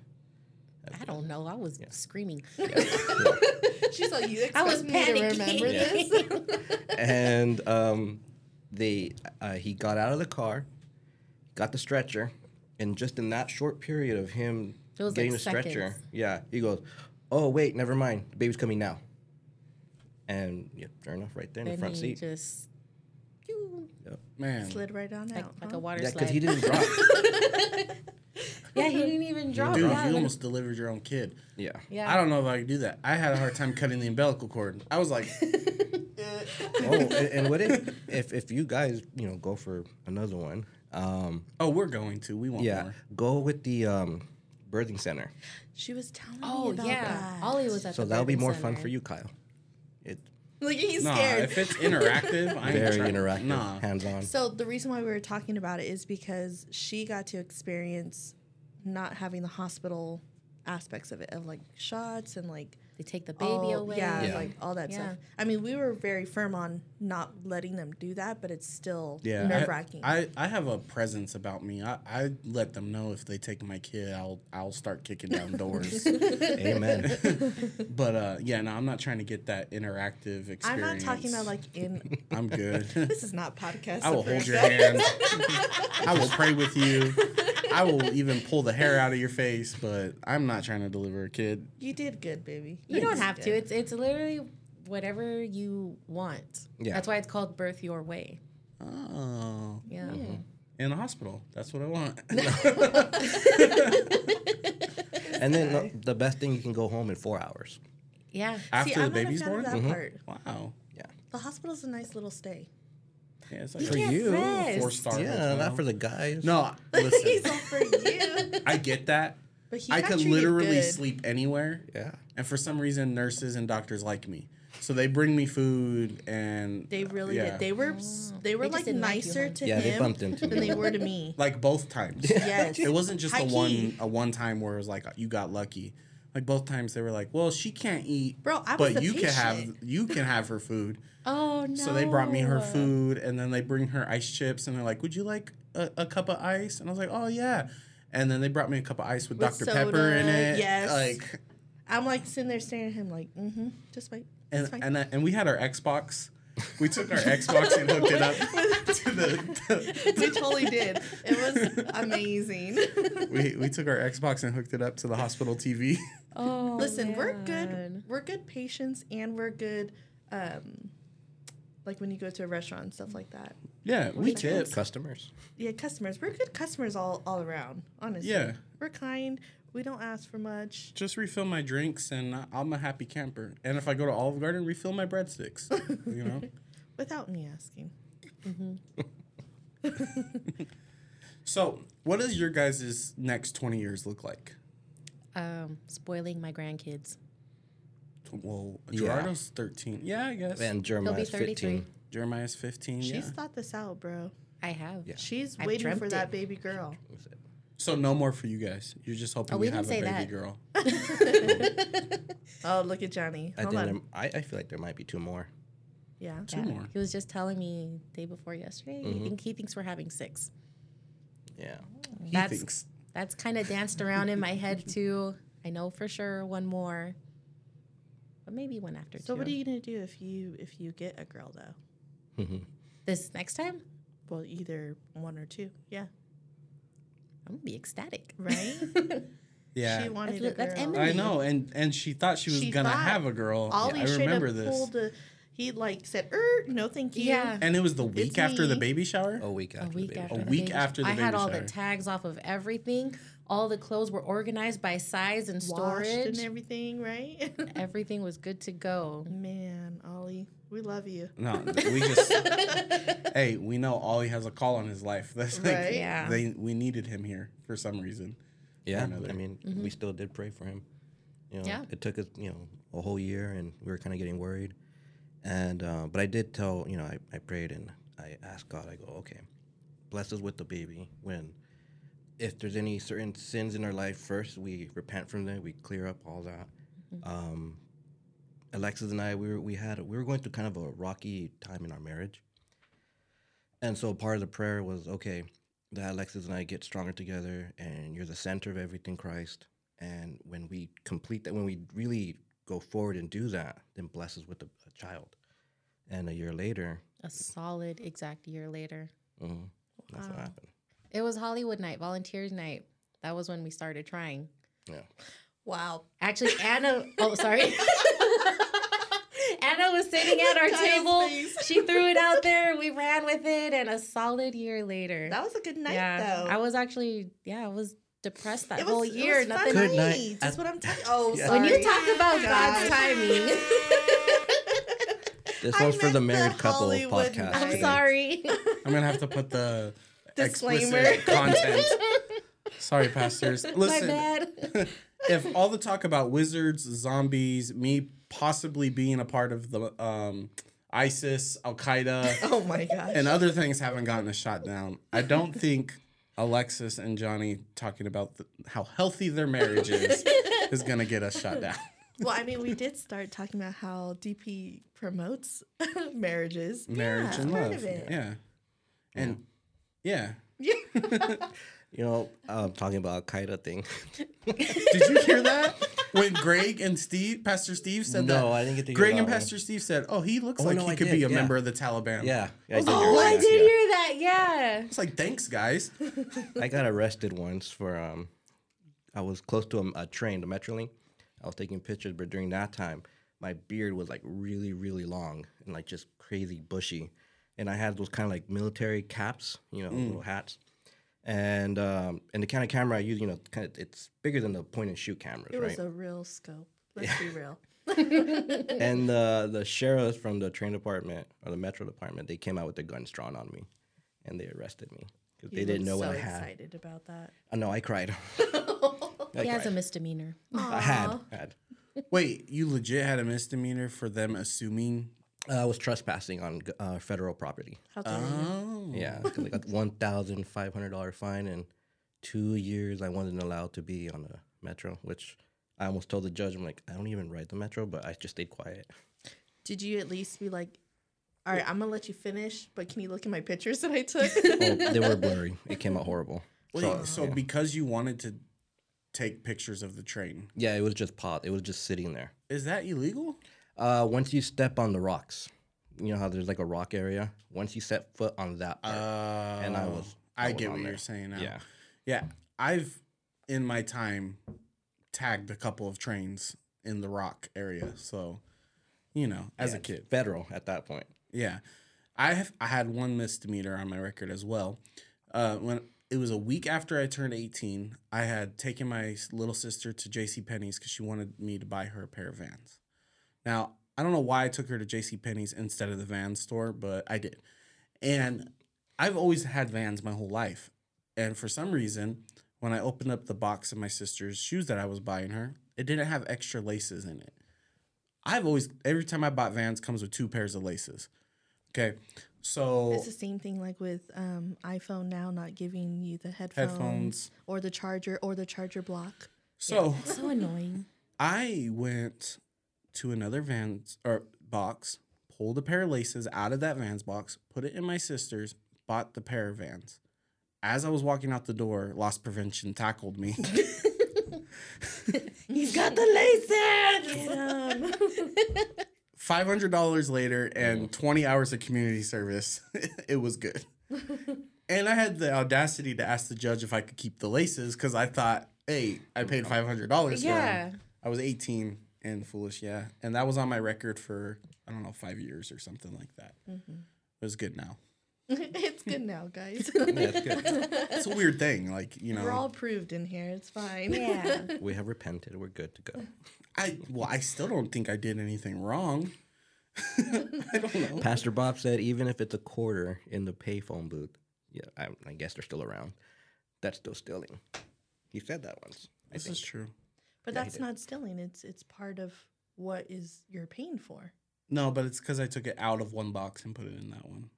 I don't know. I was screaming. She's like, you I was me to remember panicking. this? and um, they uh, he got out of the car, got the stretcher, and just in that short period of him getting like the stretcher, yeah, he goes, "Oh wait, never mind, the baby's coming now." And yeah, sure enough, right there in the front he seat. just Man. Slid right on like, out. like huh? a water Yeah, because he didn't drop. yeah, he didn't even drop. Dude, yeah, you almost delivered your own kid. yeah. yeah. I don't know if I could do that. I had a hard time cutting the umbilical cord. I was like, Oh, and, and what if, if if you guys you know go for another one? Um, oh, we're going to. We want yeah, more. go with the um, birthing center. She was telling Oh me about yeah, that. Ollie was at So the that'll be birthing more fun for you, Kyle. It Like he's Nah, scared. if it's interactive, I ain't very try- interactive, Nah. hands-on. So the reason why we were talking about it is because she got to experience not having the hospital aspects of it, of like shots and like They take the baby all, away. yeah, Yeah. like all that Yeah. stuff. I mean, we were very firm on not letting them do that, but it's still Yeah, nerve I, wracking. I, I have a presence about me. I, I let them know if they take my kid, I'll I'll start kicking down doors. Amen. but uh, yeah, no, I'm not trying to get that interactive experience. I'm not talking about like in. I'm good. this is not podcast. I will hold your hand. I will pray with you. I will even pull the hair out of your face, but I'm not trying to deliver a kid. You did good, baby. You don't have to. It's it's literally whatever you want. Yeah. That's why it's called birth your way. Oh, Yeah. Hmm. in the hospital. That's what I want. and then the, the best thing you can go home in four hours. Yeah. After See, the I'm baby's fan of born. that mm-hmm. part. Wow. Yeah. The hospital's a nice little stay. Yeah, it's like For you, four star. Yeah, not for the guys. No, He's listen. all for you. I get that. But he I could literally good. sleep anywhere. Yeah. And for some reason, nurses and doctors like me, so they bring me food and They really yeah. did. Oh. They were they were They like didn't like nicer huh? to Yeah, they bumped into than me. they were to me. like both times. Yes. It wasn't just a High one key. a one time where it was like you got lucky. Like both times they were like, "Well, she can't eat, Bro, I was but the you can have you can have her food." Oh no. So they brought me her food, and then they bring her ice chips, and they're like, "Would you like a, a cup of ice?" And I was like, "Oh yeah." And then they brought me a cup of ice with, With Dr Pepper in it. yes. Like, I'm like sitting there staring at him like, mm-hmm, just wait. and fine. and, uh, and we had our Xbox. We took our Xbox and hooked it up to the. we totally did. It was amazing. we, we took our Xbox and hooked it up to the hospital TV. Oh. Listen, we're good. We're good patients, and we're good. Um, like when you go to a restaurant and stuff like that. Yeah, we tip. Customers. Yeah, customers. We're good customers all all around. Honestly. Yeah. We're kind. We don't ask for much. Just refill my drinks, and I'm a happy camper. And if I go to Olive Garden, refill my breadsticks. You know. Without me asking. So, what does your guys' next 20 years look like? Um, spoiling my grandkids. Well, Yeah. Gerardo's 13. Yeah, I guess. And Jeremiah's 33. 15. Jeremiah's 15. She's yeah. thought this out, bro. I have. Yeah. She's I've waiting for dreamt that baby girl. So no more for you guys. You're just hoping Oh, we we have a baby that. girl. Oh, look at Johnny. I Hold think on. there, I, I feel like there might be two more. Yeah. Two Yeah. more. He was just telling me day before yesterday. He, mm-hmm. think, he thinks we're having six. Yeah. He That's thinks. that's kind of danced around in my head too. I know for sure one more, but maybe one after So two. what are you gonna do if you if you get a girl though? Mm-hmm. this next time? Well, either one or two. Yeah. I'm gonna be ecstatic. Right. Yeah. She wanted That's- a girl. Emily. I know, and and she thought she was She gonna have a girl. Ollie I remember this. pulled a. He like said, er, no, thank you. Yeah. And it was the week It's after the me. baby shower. A week after. A after. week the baby after. A the week baby after the I had all shower. the tags off of everything. All the clothes were organized by size and Washed storage. and everything, right? Everything was good to go. Man, Ollie, we love you. No, we just. hey, we know Ollie has a call on his life. That's like, Right. Yeah. They we needed him here for some reason. Yeah, another. I mean, we still did pray for him. You know, Yeah. it took us, you know, a whole year, and we were kind of getting worried. And uh, but I did tell, you know, I, I prayed and I asked God. I go, okay, bless us with the baby. When, if there's any certain sins in our life, first we repent from them, we clear up all that. Um, Elexsis and I, we were we had we were going through kind of a rocky time in our marriage. And so part of the prayer was okay, that Elexsis and I get stronger together, and you're the center of everything, Christ. And when we complete that, when we really go forward and do that, then bless us with a child. And a year later, A solid exact year later. mhm, that's what happened. It was Hollywood night, volunteers night. That was when we started trying. Yeah. Wow. Actually, Anna. oh, sorry. Anna was sitting at our Kyle's table. face. She threw it out there. We ran with it, and a solid year later. That was a good night, yeah, though. I was actually yeah, I was depressed that It was, whole it year. was Nothing. fun Good night. That's what I'm talking. Oh, Yeah. sorry. When you talk about Gosh. God's timing, This I one's for the meant the married couple Hollywood podcast. night. I'm today. sorry. I'm gonna have to put the Disclaimer. content. Sorry, pastors. My Listen, bad. if all the talk about wizards, zombies, me possibly being a part of the um, ISIS, Al Qaeda, Oh my gosh. and other things haven't gotten a shot down, I don't think Elexsis and Johnny talking about the, how healthy their marriage is is gonna get us shot down. Well, I mean, we did start talking about how DP promotes marriages. Marriage yeah, and love, Of it. yeah, and yeah. yeah. You know, um, talking about Al Qaeda thing. Did you hear that? When Greg and Steve, Pastor Steve said that. No, I didn't get to hear Greg that and one. Pastor Steve said, "Oh, he looks Oh, like no, he I could did, be a yeah. member of the Taliban." Yeah, yeah I did oh, hear I that, did yeah. hear that. Yeah. It's like, thanks, guys. I got arrested once for um, I was close to a, a train, the Metrolink. I was taking pictures, but during that time, my beard was like really, really long and like just crazy bushy, and I had those kind of like military caps, you know, little hats. And um, and the kind of camera I use, you know, kind of it's bigger than the point and shoot cameras, It right? was a real scope. Let's be real. and the the sheriffs from the train department or the metro department, they came out with their guns drawn on me, and they arrested me because they didn't know looked what I had. You said excited about that. I know I cried. I He has a cried. misdemeanor. I had had. Wait, you legit had a misdemeanor for them assuming? Uh, I was trespassing on uh, federal property. How dare you? Oh, Yeah, it's like a one thousand five hundred dollar fine and two years I wasn't allowed to be on the metro. Which I almost told the judge, I'm like, I don't even ride the metro, but I just stayed quiet. Did you at least be like, all right, I'm gonna let you finish, but can you look at my pictures that I took? Oh, they were blurry. It came out horrible. Wait, so, because you wanted to take pictures of the train, Yeah, it was just pot. It was just sitting there. is that illegal? Uh, once you step on the rocks, you know how there's like a rock area. Once you set foot on that part, and I was, I was get what there. you're saying now. Yeah, Yeah, I've in my time tagged a couple of trains in the rock area, so you know, as Yeah, a kid. federal at that point. Yeah, I have. I had one misdemeanor on my record as well. Uh, when it was a week after I turned eighteen, I had taken my little sister to J.C. Penney's because she wanted me to buy her a pair of Vans. Now I don't know why I took her to J.C. Penney's instead of the Vans store, but I did. And I've always had Vans my whole life, and for some reason, when I opened up the box of my sister's shoes that I was buying her, it didn't have extra laces in it. I've always every time I bought Vans comes with two pairs of laces. Okay, so It's the same thing like with um, iPhone now not giving you the headphones, Headphones. or the charger or the charger block. so So annoying. I went to another Vans or box, pulled a pair of laces out of that Vans box, put it in my sister's, bought the pair of Vans. As I was walking out the door, loss prevention tackled me. He's got the laces. Five hundred dollars later and mm. twenty hours of community service. it was good. and I had the audacity to ask the judge if I could keep the laces because I thought, hey, I paid five hundred dollars Yeah. for them. I was eighteen and foolish, yeah. And that was on my record for I don't know five years or something like that. Mm-hmm. It was good now. it's good now, guys. Yeah, it's good. It's a weird thing, like you know. We're all proved in here. It's fine. Yeah. we have repented. We're good to go. I well, I still don't think I did anything wrong. I don't know. Pastor Bob said even if it's a quarter in the payphone booth, yeah, I, I guess they're still around. That's still stealing. He said that once. I This think. is true. But Yeah, that's not stealing. It's it's part of what is you're paying for. No, but it's because I took it out of one box and put it in that one.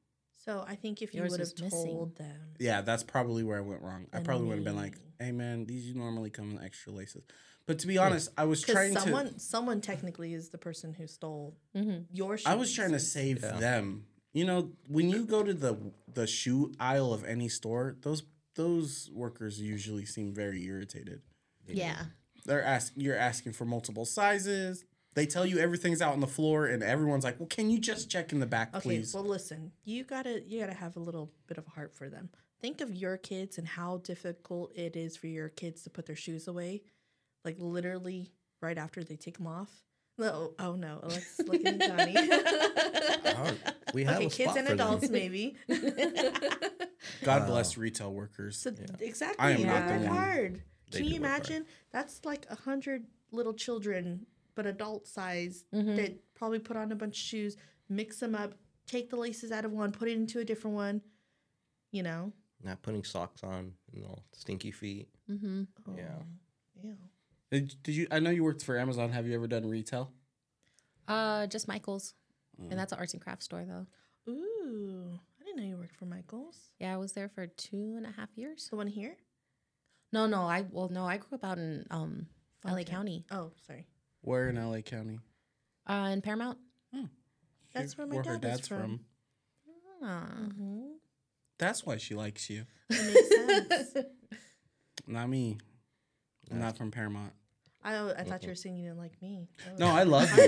So I think if you Yours would have was missing. told them, Yeah, that's probably where I went wrong. I probably would have been like, "Hey, man, these normally come in extra laces." But to be honest, I was because trying someone to. someone technically is the person who stole Mm-hmm. your. Shoes. I was trying to save them. You know, when you go to the the shoe aisle of any store, those those workers usually seem very irritated. Yeah. They're asking you're asking for multiple sizes. They tell you everything's out on the floor, and everyone's like, "Well, can you just check in the back, Okay, please?" well, listen, you gotta you gotta have a little bit of heart for them. Think of your kids and how difficult it is for your kids to put their shoes away, like literally right after they take them off. No, oh no, let's look at Johnny. Oh, we have okay, a kids spot and for them. adults maybe. God bless retail workers. So exactly, I am they not the work one. hard. They Can you work hard. imagine? That's like a hundred little children, but adult size Mm-hmm. that probably put on a bunch of shoes, mix them up, take the laces out of one, put it into a different one. You know. Not putting socks on, you know, stinky feet. Mm-hmm. Yeah. Ew. Did, did you? I know you worked for Amazon. Have you ever done retail? Uh, just Michael's, and that's an arts and crafts store though. Ooh, I didn't know you worked for Michaels. Yeah, I was there for two and a half years. The one here? No, no, I well, no, I grew up out in um, LA County, Oh, sorry. Where in LA County? uh, in Paramount. That's where my her dad dad's is from. Ah. Mhm. That's why she likes you. That makes sense. Not me. I'm not from Paramount. I, I thought you were saying you didn't like me. Oh. No, I love you.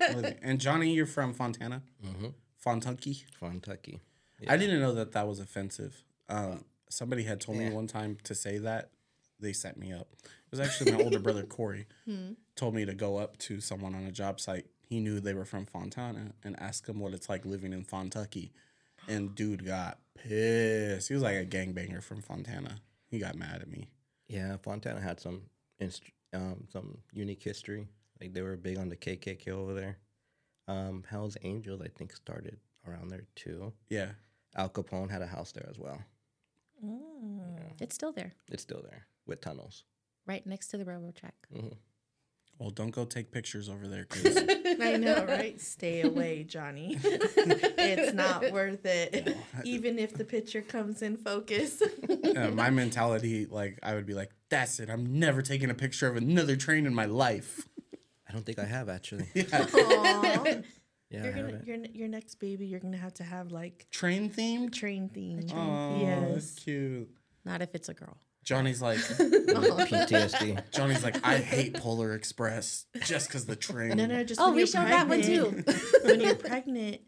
I love you. And Johnny, you're from Fontana, Mm-hmm. Fontucky. Kentucky. I didn't know that that was offensive. Um, somebody had told me one time to say that. They set me up. It was actually my older brother Corey told me to go up to someone on a job site. He knew they were from Fontana and ask them what it's like living in Fontucky. And dude got pissed. He was like a gangbanger from Fontana. He got mad at me. Yeah, Fontana had some inst- um, some unique history. Like they were big on the KKK over there. Um, Hell's Angels, I think, started around there too. Yeah. Al Capone had a house there as well. It's still there, It's still there with tunnels. right next to the railroad track. Well, don't go take pictures over there because I know, right? Stay away, Johnny. it's not worth it. Even if the picture comes in focus. uh, my mentality, like, I would be like, that's it. I'm never taking a picture of another train in my life. I don't think I have actually. Aw. Yeah, You're gonna, your, your next baby, you're going to have to have like Train theme. train theme. Oh, yes. that's cute. Not if it's a girl. Johnny's like, PTSD. Johnny's like, I hate Polar Express just because the train. No, no, just Oh, we you're showed that one too. when you're pregnant,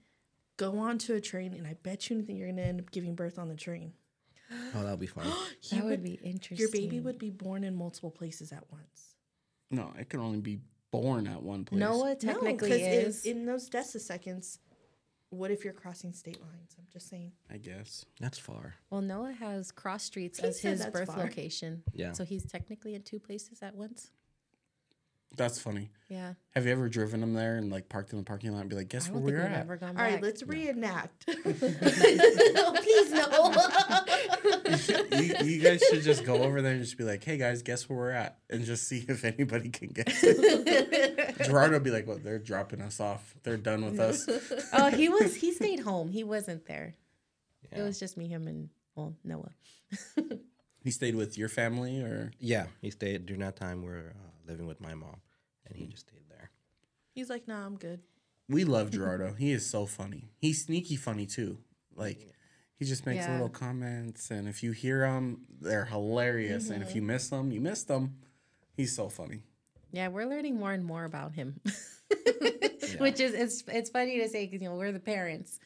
go onto a train, and I bet you anything you're going to end up giving birth on the train. Oh, that'll be fun. That would be interesting. Your baby would be born in multiple places at once. No, it can only be born at one place. Noah technically no, 'cause in- is. in, those deciseconds. What if you're crossing state lines? I'm just saying. I guess. That's far. well, Noah has cross streets He as his birth far. location. Yeah. So he's technically in two places at once. That's funny. Yeah. Have you ever driven them there and like parked in the parking lot and be like, guess I where don't think we're we've at? ever gone All back. right, let's reenact. No, please no. you, you guys should just go over there and just be like, hey guys, guess where we're at? And just see if anybody can guess it. Gerardo would be like, "What? They're dropping us off. They're done with us." oh, he was. He stayed home. He wasn't there. Yeah. It was just me, him, and well, Noah. He stayed with your family, or Yeah, he stayed during that time. We're uh, living with my mom, and he hmm. just stayed there. He's like, nah, I'm good. we love Gerardo. he is so funny. He's sneaky funny too. Like he just makes Yeah. little comments, and if you hear them, they're hilarious. And if mm-hmm. you miss them, you miss them. He's so funny. Yeah, we're learning more and more about him, which is it's it's funny to say because you know we're the parents,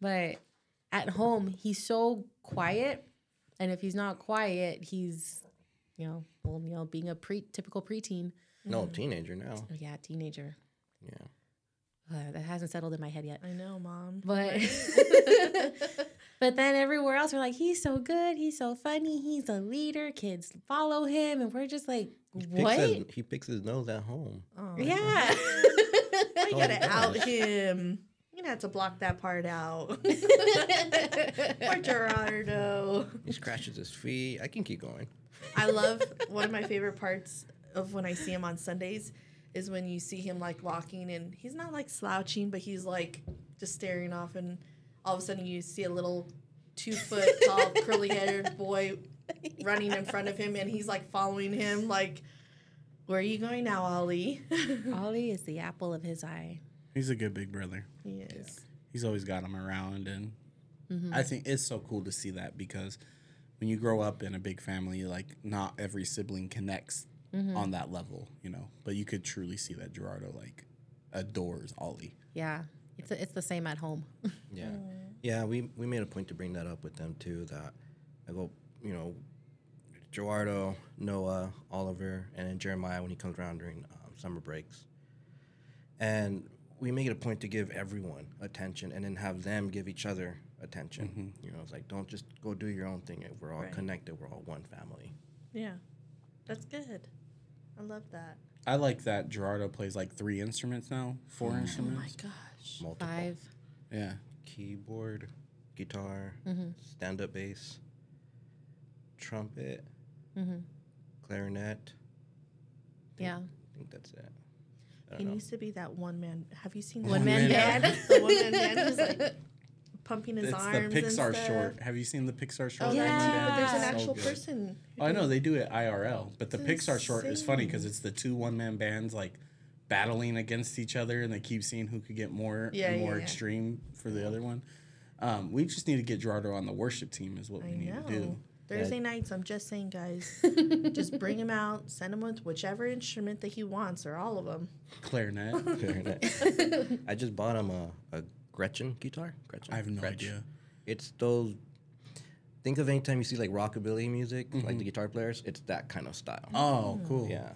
but at home he's so quiet, and if he's not quiet, he's you know well you know being a pre typical preteen. No, teenager now. Oh, yeah, teenager. Yeah. Uh, that hasn't settled in my head yet. I know, mom. But but then everywhere else we're like, he's so good, he's so funny, he's a leader, kids follow him, and we're just like, He what? Picks his, he picks his nose at home. Oh, yeah. I gotta out him. You're gonna have to block that part out. Poor Gerardo. He scratches his feet. I can keep going. I love one of my favorite parts of when I see him on Sundays is when you see him like walking and he's not like slouching, but he's like just staring off, and all of a sudden you see a little two foot tall curly haired boy running in front of him, and he's like following him. Like, where are you going now, Ollie? Ollie is the apple of his eye. He's a good big brother. he is. He's always got him around, and mm-hmm. I think it's so cool to see that because when you grow up in a big family, like not every sibling connects on that level, you know. But you could truly see that Gerardo like adores Ollie. Yeah. It's it's the same at home. Yeah. Yeah, we, we made a point to bring that up with them too. That I go, you know, Gerardo, Noah, Oliver, and then Jeremiah when he comes around during um, summer breaks. And we make it a point to give everyone attention and then have them give each other attention. Mm-hmm. You know, it's like, don't just go do your own thing. We're all Right. connected, we're all one family. Yeah, that's good. I love that. I like that Gerardo plays like three instruments now, four mm-hmm. Oh my instruments. gosh. Multiple Five. Yeah, keyboard, guitar, mm-hmm. stand up bass, trumpet, clarinet. Yeah. I think that's it. He don't know. needs to be that one man. Have you seen the One man man band. the one man band who's like pumping his it's the arms. and Pixar stuff. short. Have you seen the Pixar short? Oh, Yeah. that's but there's an actual good. person. Oh, I know they do it IRL, but the It's Pixar short is funny because it's the two one man bands like battling against each other, and they keep seeing who could get more Yeah, and yeah, more yeah. extreme for the other one. Um, we just need to get Gerardo on the worship team, is what I we need know. to do. Thursday nights, I'm just saying, guys, just bring him out, send him with whichever instrument that he wants, or all of them. Clarinet. Clarinet. I just bought him a, a Gretchen guitar. Gretchen. I have no Gretsch. idea. It's those. Think of anytime you see like rockabilly music, like the guitar players. It's that kind of style. Oh, cool. Yeah,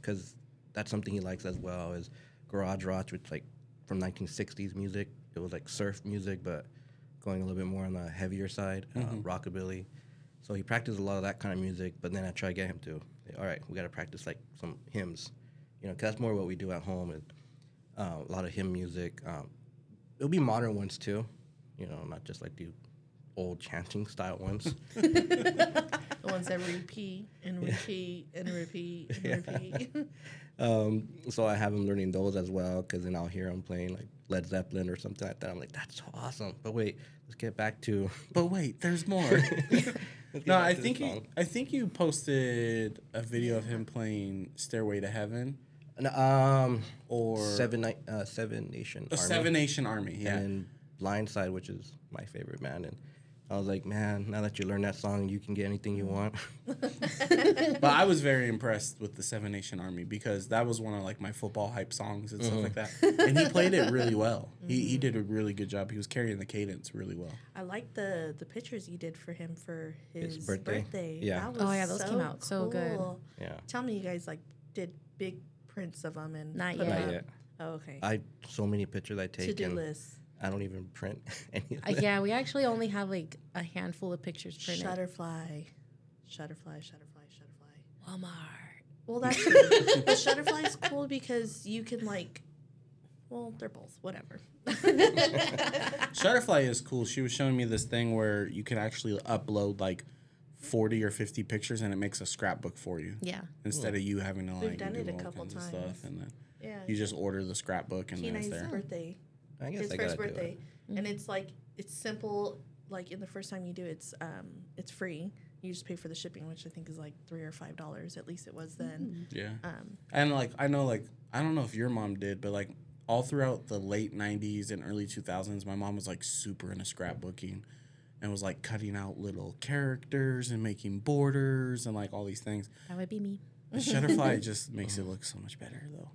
because that's something he likes as well. Is garage rock, which like from 1960s music. It was like surf music, but going a little bit more on the heavier side, uh, rockabilly. So he practiced a lot of that kind of music. But then I try to get him to, all right, we got to practice like some hymns, you know, because that's more what we do at home. Is uh, a lot of hymn music. Um, it'll be modern ones too, you know, not just like the old chanting style ones. The ones that repeat and repeat and repeat and repeat. Um, so I have him learning those as well, because then I'll hear him playing like Led Zeppelin or something like that. I'm like, that's so awesome. But wait, let's get back to. But wait, there's more. no, I think you. I think you posted a video of him playing "Stairway to Heaven" No, um, or Seven Ni- uh, Seven Nation. a Army, Seven Nation Army. Yeah, And then Blindside, which is my favorite band. And I was like, man, now that you learn that song, you can get anything you want. but I was very impressed with the Seven Nation Army because that was one of like my football hype songs and stuff like that, and he played it really well. He he did a really good job. He was carrying the cadence really well. I like the the pictures you did for him for his, His birthday? birthday. Yeah. That was Oh, yeah, those came so out so good. yeah. Tell me, you guys like did big prints of them and Not put 'em yet. Not up? yet. Oh, okay. I so many pictures I take. To do and list. I don't even print any of Uh, them. yeah, we actually only have like a handful of pictures printed. Shutterfly, Shutterfly, Shutterfly, Shutterfly. Walmart. Well, that's the Shutterfly is cool because you can like. Well, they're both whatever. Shutterfly is cool. She was showing me this thing where you can actually upload like forty or fifty pictures and it makes a scrapbook for you Yeah. instead of you having to like done do it a all couple kinds times. of stuff. And then Yeah. You just order the scrapbook and then it's Kenai's there. birthday. I guess his I first gotta do birthday, it. and it's like it's simple. Like in the first time you do, it, it's um it's free. You just pay for the shipping, which I think is like three or five dollars. At least it was then. Yeah. Um, And like I know like I don't know if your mom did, but like all throughout the late '90s and early 2000s, my mom was like super into scrapbooking, and was like cutting out little characters and making borders and like all these things. That would be me. The Shutterfly just makes it look so much better though.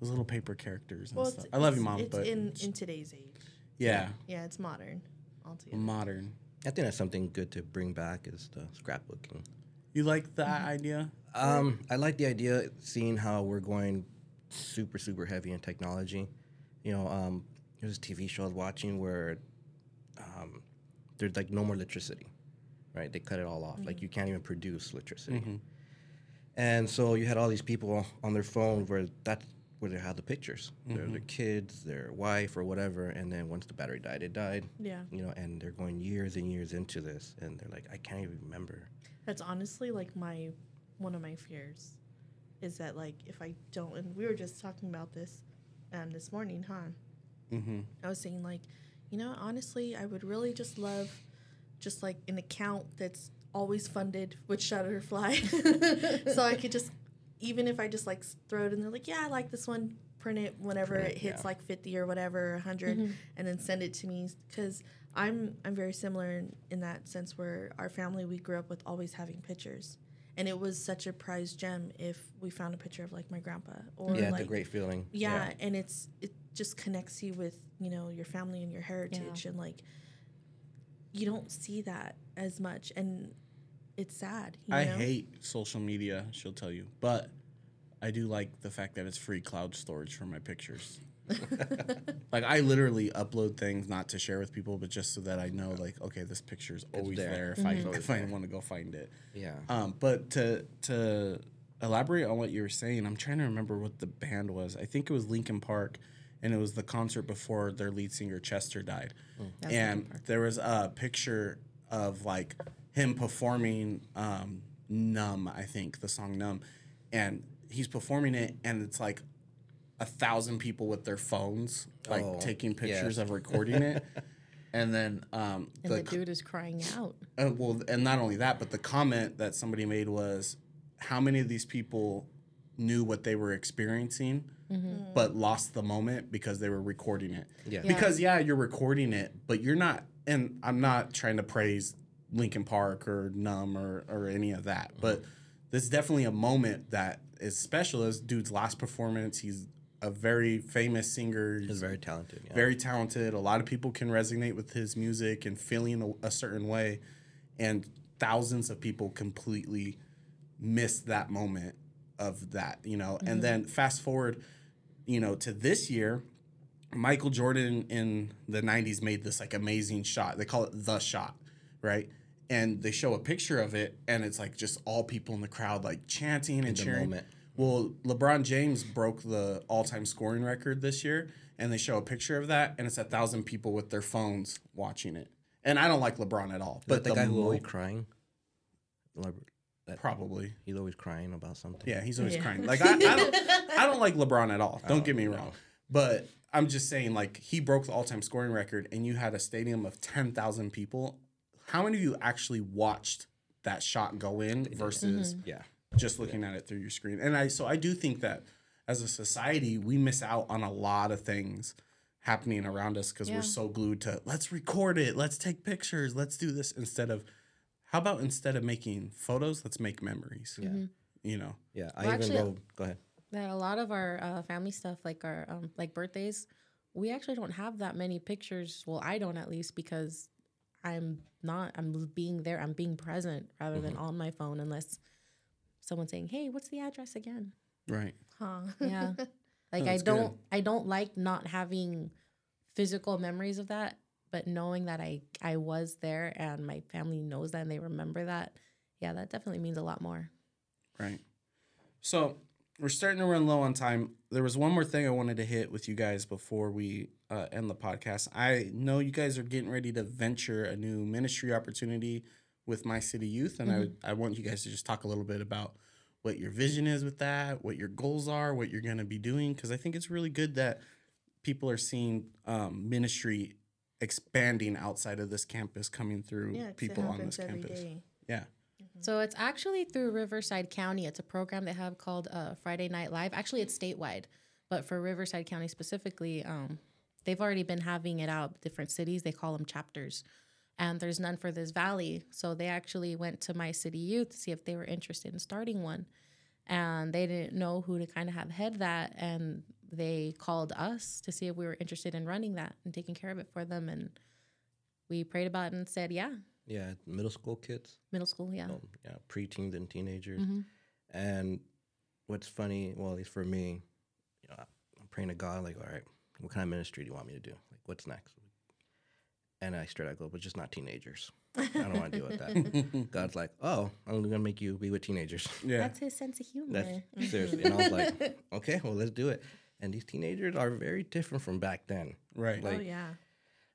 Those little paper characters and well, stuff. it's, I love you, mom, It's but in it's in today's age. yeah, Yeah, it's modern. Altogether. modern. I think that's something good to bring back is the scrapbooking. You like that idea? Um, I like the idea, seeing how we're going super, super heavy in technology. You know, um, there's a TV show I was watching where um, there's like no more electricity, right? They cut it all off. Like you can't even produce electricity. And so you had all these people on their phone where that's where they had the pictures. They're their kids, their wife, or whatever. And then once the battery died, it died. Yeah. You know, and they're going years and years into this, and they're like, I can't even remember. That's honestly like my one of my fears is that like if I don't and we were just talking about this um this morning, huh? Mm-hmm. I was saying like, you know, honestly, I would really just love just like an account that's always funded with Shutterfly, so I could just even if I just like throw it in there, like yeah, I like this one, print it whenever Print it it, hits yeah. like fifty or whatever, 100 mm-hmm. and then send it to me because I'm I'm very similar in, in that sense where our family we grew up with always having pictures. And it was such a prized gem if we found a picture of like my grandpa or yeah, it's like a great feeling. yeah, and it's it just connects you with you know your family and your heritage and like you don't see that as much and it's sad you I know? hate social media. She'll tell you, but I do like the fact that it's free cloud storage for my pictures. like I literally upload things not to share with people, but just so that I know, like, okay, this picture is always there. there, if I if I want to go find it. Yeah. Um, but to to elaborate on what you were saying, I'm trying to remember what the band was. I think it was Linkin Park, and it was the concert before their lead singer Chester died, and there was a picture of like him performing um, "Numb," I think the song "Numb," and he's performing it, and it's like a thousand people with their phones like Oh, taking pictures yes. of recording it. And then um, And the, the dude is crying out. uh, well, and not only that, but the comment that somebody made was, "How many of these people knew what they were experiencing, Mm-hmm. but lost the moment because they were recording it? Yeah. Yeah. Because yeah, you're recording it, but you're not. And I'm not trying to praise Linkin Park or Numb or or any of that, mm-hmm. but this is definitely a moment that is special. This dude's last performance. He's a very famous singer. He's very talented. Yeah. very talented. A lot of people can resonate with his music and feeling a, a certain way, and thousands of people completely missed that moment of that, you know. And mm-hmm. then fast forward, you know, to this year, Michael Jordan in the '90s made this like amazing shot. They call it the shot, right? And they show a picture of it, and it's like just all people in the crowd like chanting and the cheering. Well, LeBron James broke the all-time scoring record this year, and they show a picture of that, and it's a thousand people with their phones watching it. And I don't like LeBron at all, but but the, guy who always crying. Like, That, probably, he's always crying about something. yeah, he's always Yeah. crying. Like I, I don't, I don't like LeBron at all. Don't oh, get me wrong, but I'm just saying, like he broke the all-time scoring record, and you had a stadium of ten thousand people. How many of you actually watched that shot go in versus mm-hmm. Yeah. just looking at it through your screen. And I so I do think that as a society we miss out on a lot of things happening around us because Yeah. we're so glued to let's record it, let's take pictures, let's do this instead of how about instead of making photos, let's make memories. Yeah. You know. Yeah. I Well, even actually- wrote. Go ahead. that a lot of our uh, family stuff, like our um, like birthdays, we actually don't have that many pictures. Well, I don't at least because I'm not. I'm being there. I'm being present rather than on my phone, unless someone's saying, "Hey, what's the address again?" Right. huh Yeah, like I don't. good. I don't like not having physical memories of that, but knowing that I I was there and my family knows that and they remember that. Yeah, that definitely means a lot more. Right. So we're starting to run low on time. There was one more thing I wanted to hit with you guys before we uh, end the podcast. I know you guys are getting ready to venture a new ministry opportunity with My City Youth, and I, I want you guys to just talk a little bit about what your vision is with that, what your goals are, what you're going to be doing. Because I think it's really good that people are seeing um, ministry expanding outside of this campus, coming through Yeah, 'cause it people on this campus. day. Yeah. So it's actually through Riverside County. It's a program they have called uh, Friday Night Live. Actually, it's statewide, but for Riverside County specifically, um, they've already been having it out different cities. They call them chapters, and there's none for this valley. So they actually went to my city youth to see if they were interested in starting one, and they didn't know who to kind of have head that, and they called us to see if we were interested in running that and taking care of it for them, and we prayed about it and said, yeah, Yeah, middle school kids. middle school, yeah. um, yeah, preteens and teenagers. Mhm. And what's funny, well, at least for me, you know, I'm praying to God, like, all right, what kind of ministry do you want me to do? Like, what's next? And I straight out go, but just not teenagers. I don't want to deal with that. God's like, oh, I'm gonna make you be with teenagers. Yeah. That's his sense of humor. That's seriously. And I was like, okay, well, let's do it. And these teenagers are very different from back then. Right. oh Like, yeah,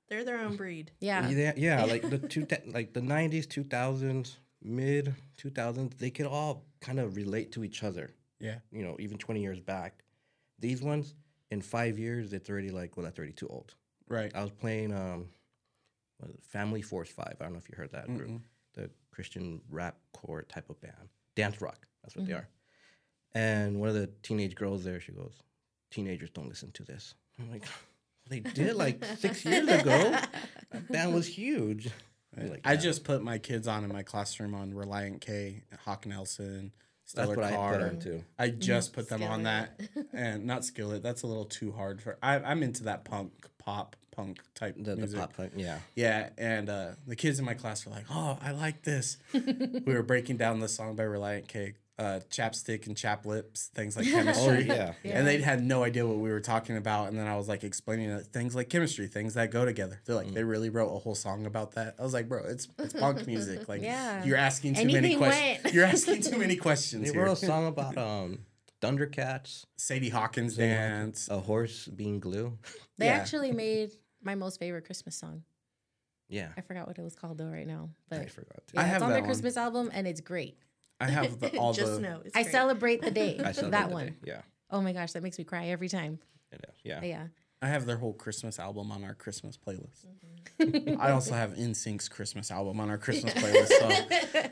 they're their own breed. yeah. yeah, yeah, like the two, like the '90s, 2000s, mid 2000s, they could all kind of relate to each other. Yeah. You know, even 20 years back. These ones, in five years, it's already like, well, that's already too old. Right. I was playing um, what is it, Family Force Five. I don't know if you heard that group, the Christian rap core type of band, dance rock. That's what they are. And one of the teenage girls there, she goes, "Teenagers don't listen to this." I'm like, they did like six years ago. That band was huge. I'm like, I "Yeah." just put my kids on in my classroom on Relient K, Hawk Nelson, Stellar that's what I Car. put on too. I just put them on that, and not Skillet. That's a little too hard for. I, I'm into that punk, pop, punk type the, the pop punk. Yeah, Yeah, and uh, the kids in my class were like, "Oh, I like this." we were breaking down the song by Relient K, uh, "Chapstick and Chap Lips," things like chemistry. Oh, yeah. and they had no idea what we were talking about. And then I was like explaining that things like chemistry, things that go together. They're like, they really wrote a whole song about that. I was like, bro, it's it's punk music. Like, Yeah. you're asking too many questions. You're asking too many questions they here. wrote a song about um, Thundercats, Sadie Hawkins dance. a horse being glue. They Yeah. actually made my most favorite Christmas song. Yeah, I forgot what it was called though right now, but I forgot to. yeah, I have it's on that their one. Christmas album and it's great. I have the, all Just the. know it's I great. celebrate the day. I celebrate that the one. day. Yeah, Oh my gosh, that makes me cry every time. it is. Yeah. Yeah. I have their whole Christmas album on our Christmas playlist. Mm-hmm. I also have NSYNC's Christmas album on our Christmas playlist. So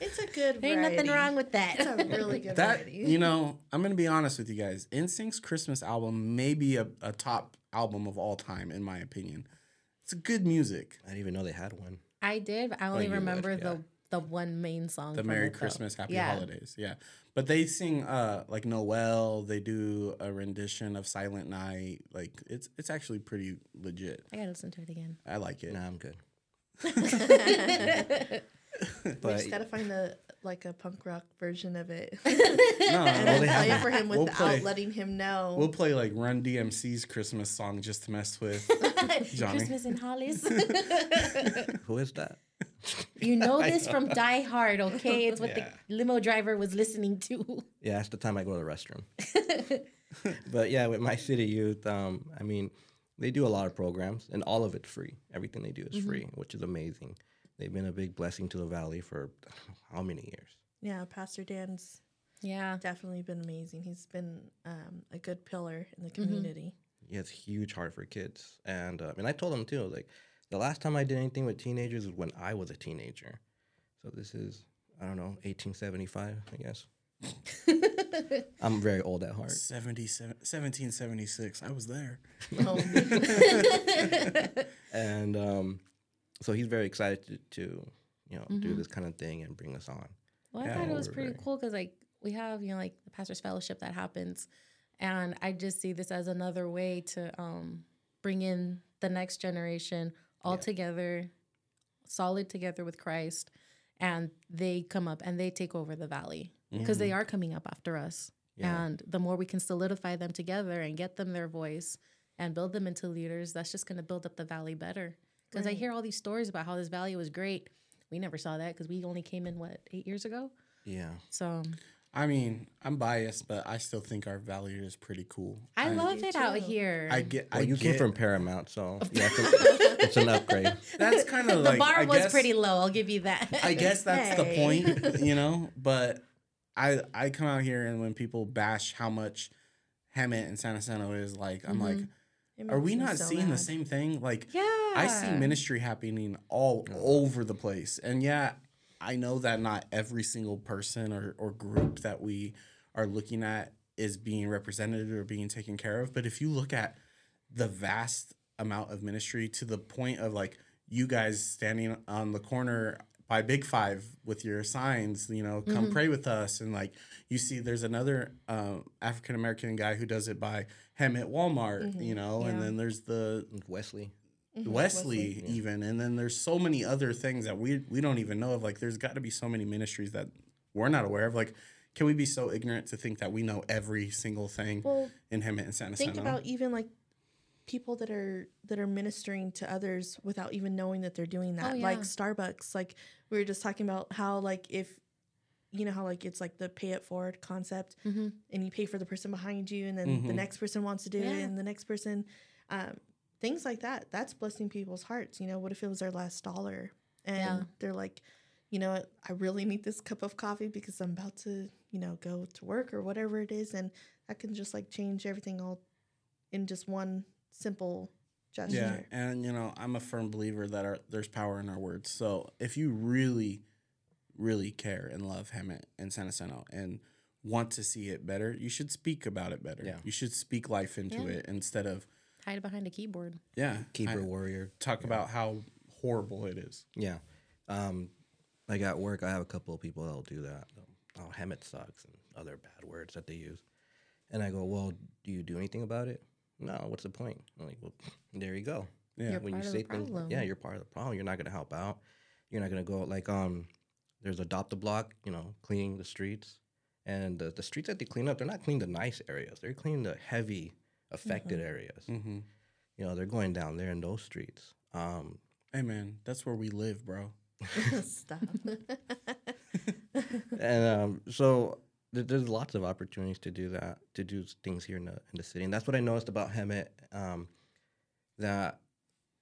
It's a good. There ain't nothing wrong with that. It's a really good that variety. you know, I'm gonna be honest with you guys. NSYNC's Christmas album may be a, a top album of all time, in my opinion. It's good music. I didn't even know they had one. I did. but I only you would, remember yeah. the the one main song. The from Merry it, though. Christmas, Happy Yeah. Holidays. Yeah. But they sing uh like Noel, they do a rendition of Silent Night. Like it's it's actually pretty legit. I gotta listen to it again. I like it. Nah, I'm good. we But just gotta find a like a punk rock version of it, No, and well, then play it for him We'll without play- letting him know. We'll play like Run DMC's Christmas song just to mess with Johnny. Christmas in Hollis. who is that? You know this from Die Hard, okay? It's what Yeah. the limo driver was listening to. Yeah, that's the time I go to the restroom. but yeah, with my city youth, um, I mean, they do a lot of programs, and all of it's free. Everything they do is free, which is amazing. They've been a big blessing to the valley for how many years? yeah, Pastor Dan's Yeah. definitely been amazing. He's been um, a good pillar in the community. He has huge heart for kids, and uh, and I told him too. Like the last time I did anything with teenagers was when I was a teenager. So this is I don't know, 1875, I guess. I'm very old at heart. 77, 1776. I was there. Oh, and um, so he's very excited to, to you know do this kind of thing and bring us on. Well, I Yeah, thought it was pretty very- cool because like we have you know like the pastors fellowship that happens, and I just see this as another way to um, bring in the next generation all together, solid together with Christ, and they come up and they take over the valley because they mm-hmm. are coming up after us. Yeah. And the more we can solidify them together and get them their voice and build them into leaders, that's just going to build up the valley better. Because I hear all these stories about how this valley was great. We never saw that because we only came in what eight years ago. Yeah. So um, I mean, I'm biased, but I still think our valley is pretty cool. I, love do it out here. I get. Well, I you get, came from Paramount, so yeah, it's, an upgrade. That's kind of like the like bar I was guess- pretty low. I'll give you that. I guess that's the point, you know. But I I come out here and when people bash how much Hemet and San Jacinto is like, I'm mm-hmm. like, are we not so seeing the same thing? Like, Yeah. I see ministry happening all over the place. And yeah, I know that not every single person or, or group that we are looking at is being represented or being taken care of. But if you look at the vast amount of ministry to the point of like you guys standing on the corner by Big Five with your signs, you know, come pray with us. And like you see, there's another um, African American guy who does it by Hemet Walmart, you know, and then there's the Wesley. Wesley, even, and then there's so many other things that we we don't even know of. Like, there's got to be so many ministries that we're not aware of. Like, can we be so ignorant to think that we know every single thing Well, in him and Santa think Sana? about even like people that are that are ministering to others without even knowing that they're doing that Oh, like starbucks like we were just talking about how like if you know how like it's like the pay it forward concept Mm-hmm. and you pay for the person behind you and then the Mhm. next person wants to do it and the next person um, things like that that's blessing people's hearts you know what if it was their last dollar and Yeah. they're like you know i really need this cup of coffee because i'm about to you know go to work or whatever it is and that can just like change everything all in just one simple gesture Yeah, and you know, I'm a firm believer that our, there's power in our words. So if you really, really care and love Hemet and San Jacinto and want to see it better, you should speak about it better. Yeah. You should speak life into Yeah. it instead of Hide behind a keyboard. yeah, keyboard I- warrior. talk about how horrible it is. Yeah. Um, like at work, I have a couple of people that'll do that. Oh, Hemet sucks and other bad words that they use. And I go, well, do you do anything about it? No. What's the point? I'm like, well, there you go. Yeah. You're when part you of the say things, problem. yeah, you're part of the problem. You're not gonna help out. You're not gonna go like um, there's adopt a block, you know, cleaning the streets, and the, the streets that they clean up, they're not cleaning the nice areas. They're cleaning the heavy affected areas. Mm-hmm. You know, they're going down there in those streets. Um, Hey man, that's where we live, bro. stop and um, so th- there's lots of opportunities to do that, to do things here in the in the city, and that's what I noticed about Hemet. Um, that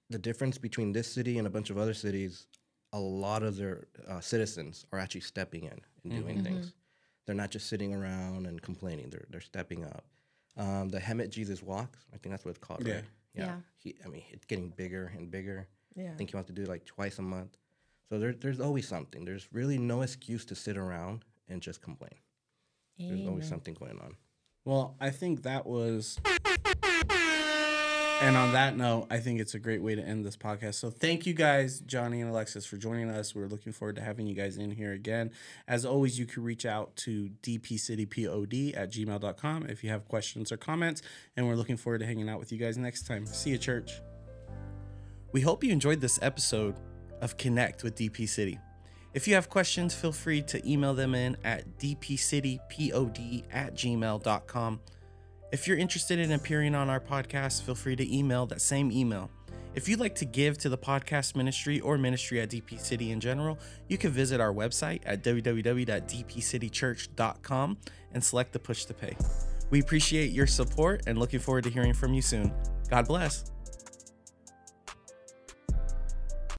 the difference between this city and a bunch of other cities, a lot of their uh, citizens are actually stepping in and doing things. They're not just sitting around and complaining. They're they're stepping up. Um, the Hemet Jesus Walks, I think that's what it's called, Yeah. right? Yeah. He, I mean, it's getting bigger and bigger. yeah I think you have to do it like twice a month. So there, there's always something. There's really no excuse to sit around and just complain. There's always something going on. Well, I think that was. And on that note, I think it's a great way to end this podcast. So thank you guys, Johnny and Elexsis, for joining us. We're looking forward to having you guys in here again. As always, you can reach out to dpcitypod at gmail.com if you have questions or comments. And we're looking forward to hanging out with you guys next time. See you, church. We hope you enjoyed this episode of Connect with DP City. If you have questions, feel free to email them in at dpcitypod at gmail.com. If you're interested in appearing on our podcast, feel free to email that same email. If you'd like to give to the podcast ministry or ministry at DP City in general, you can visit our website at www.dpcitychurch.com and select the push to pay. We appreciate your support and looking forward to hearing from you soon. God bless.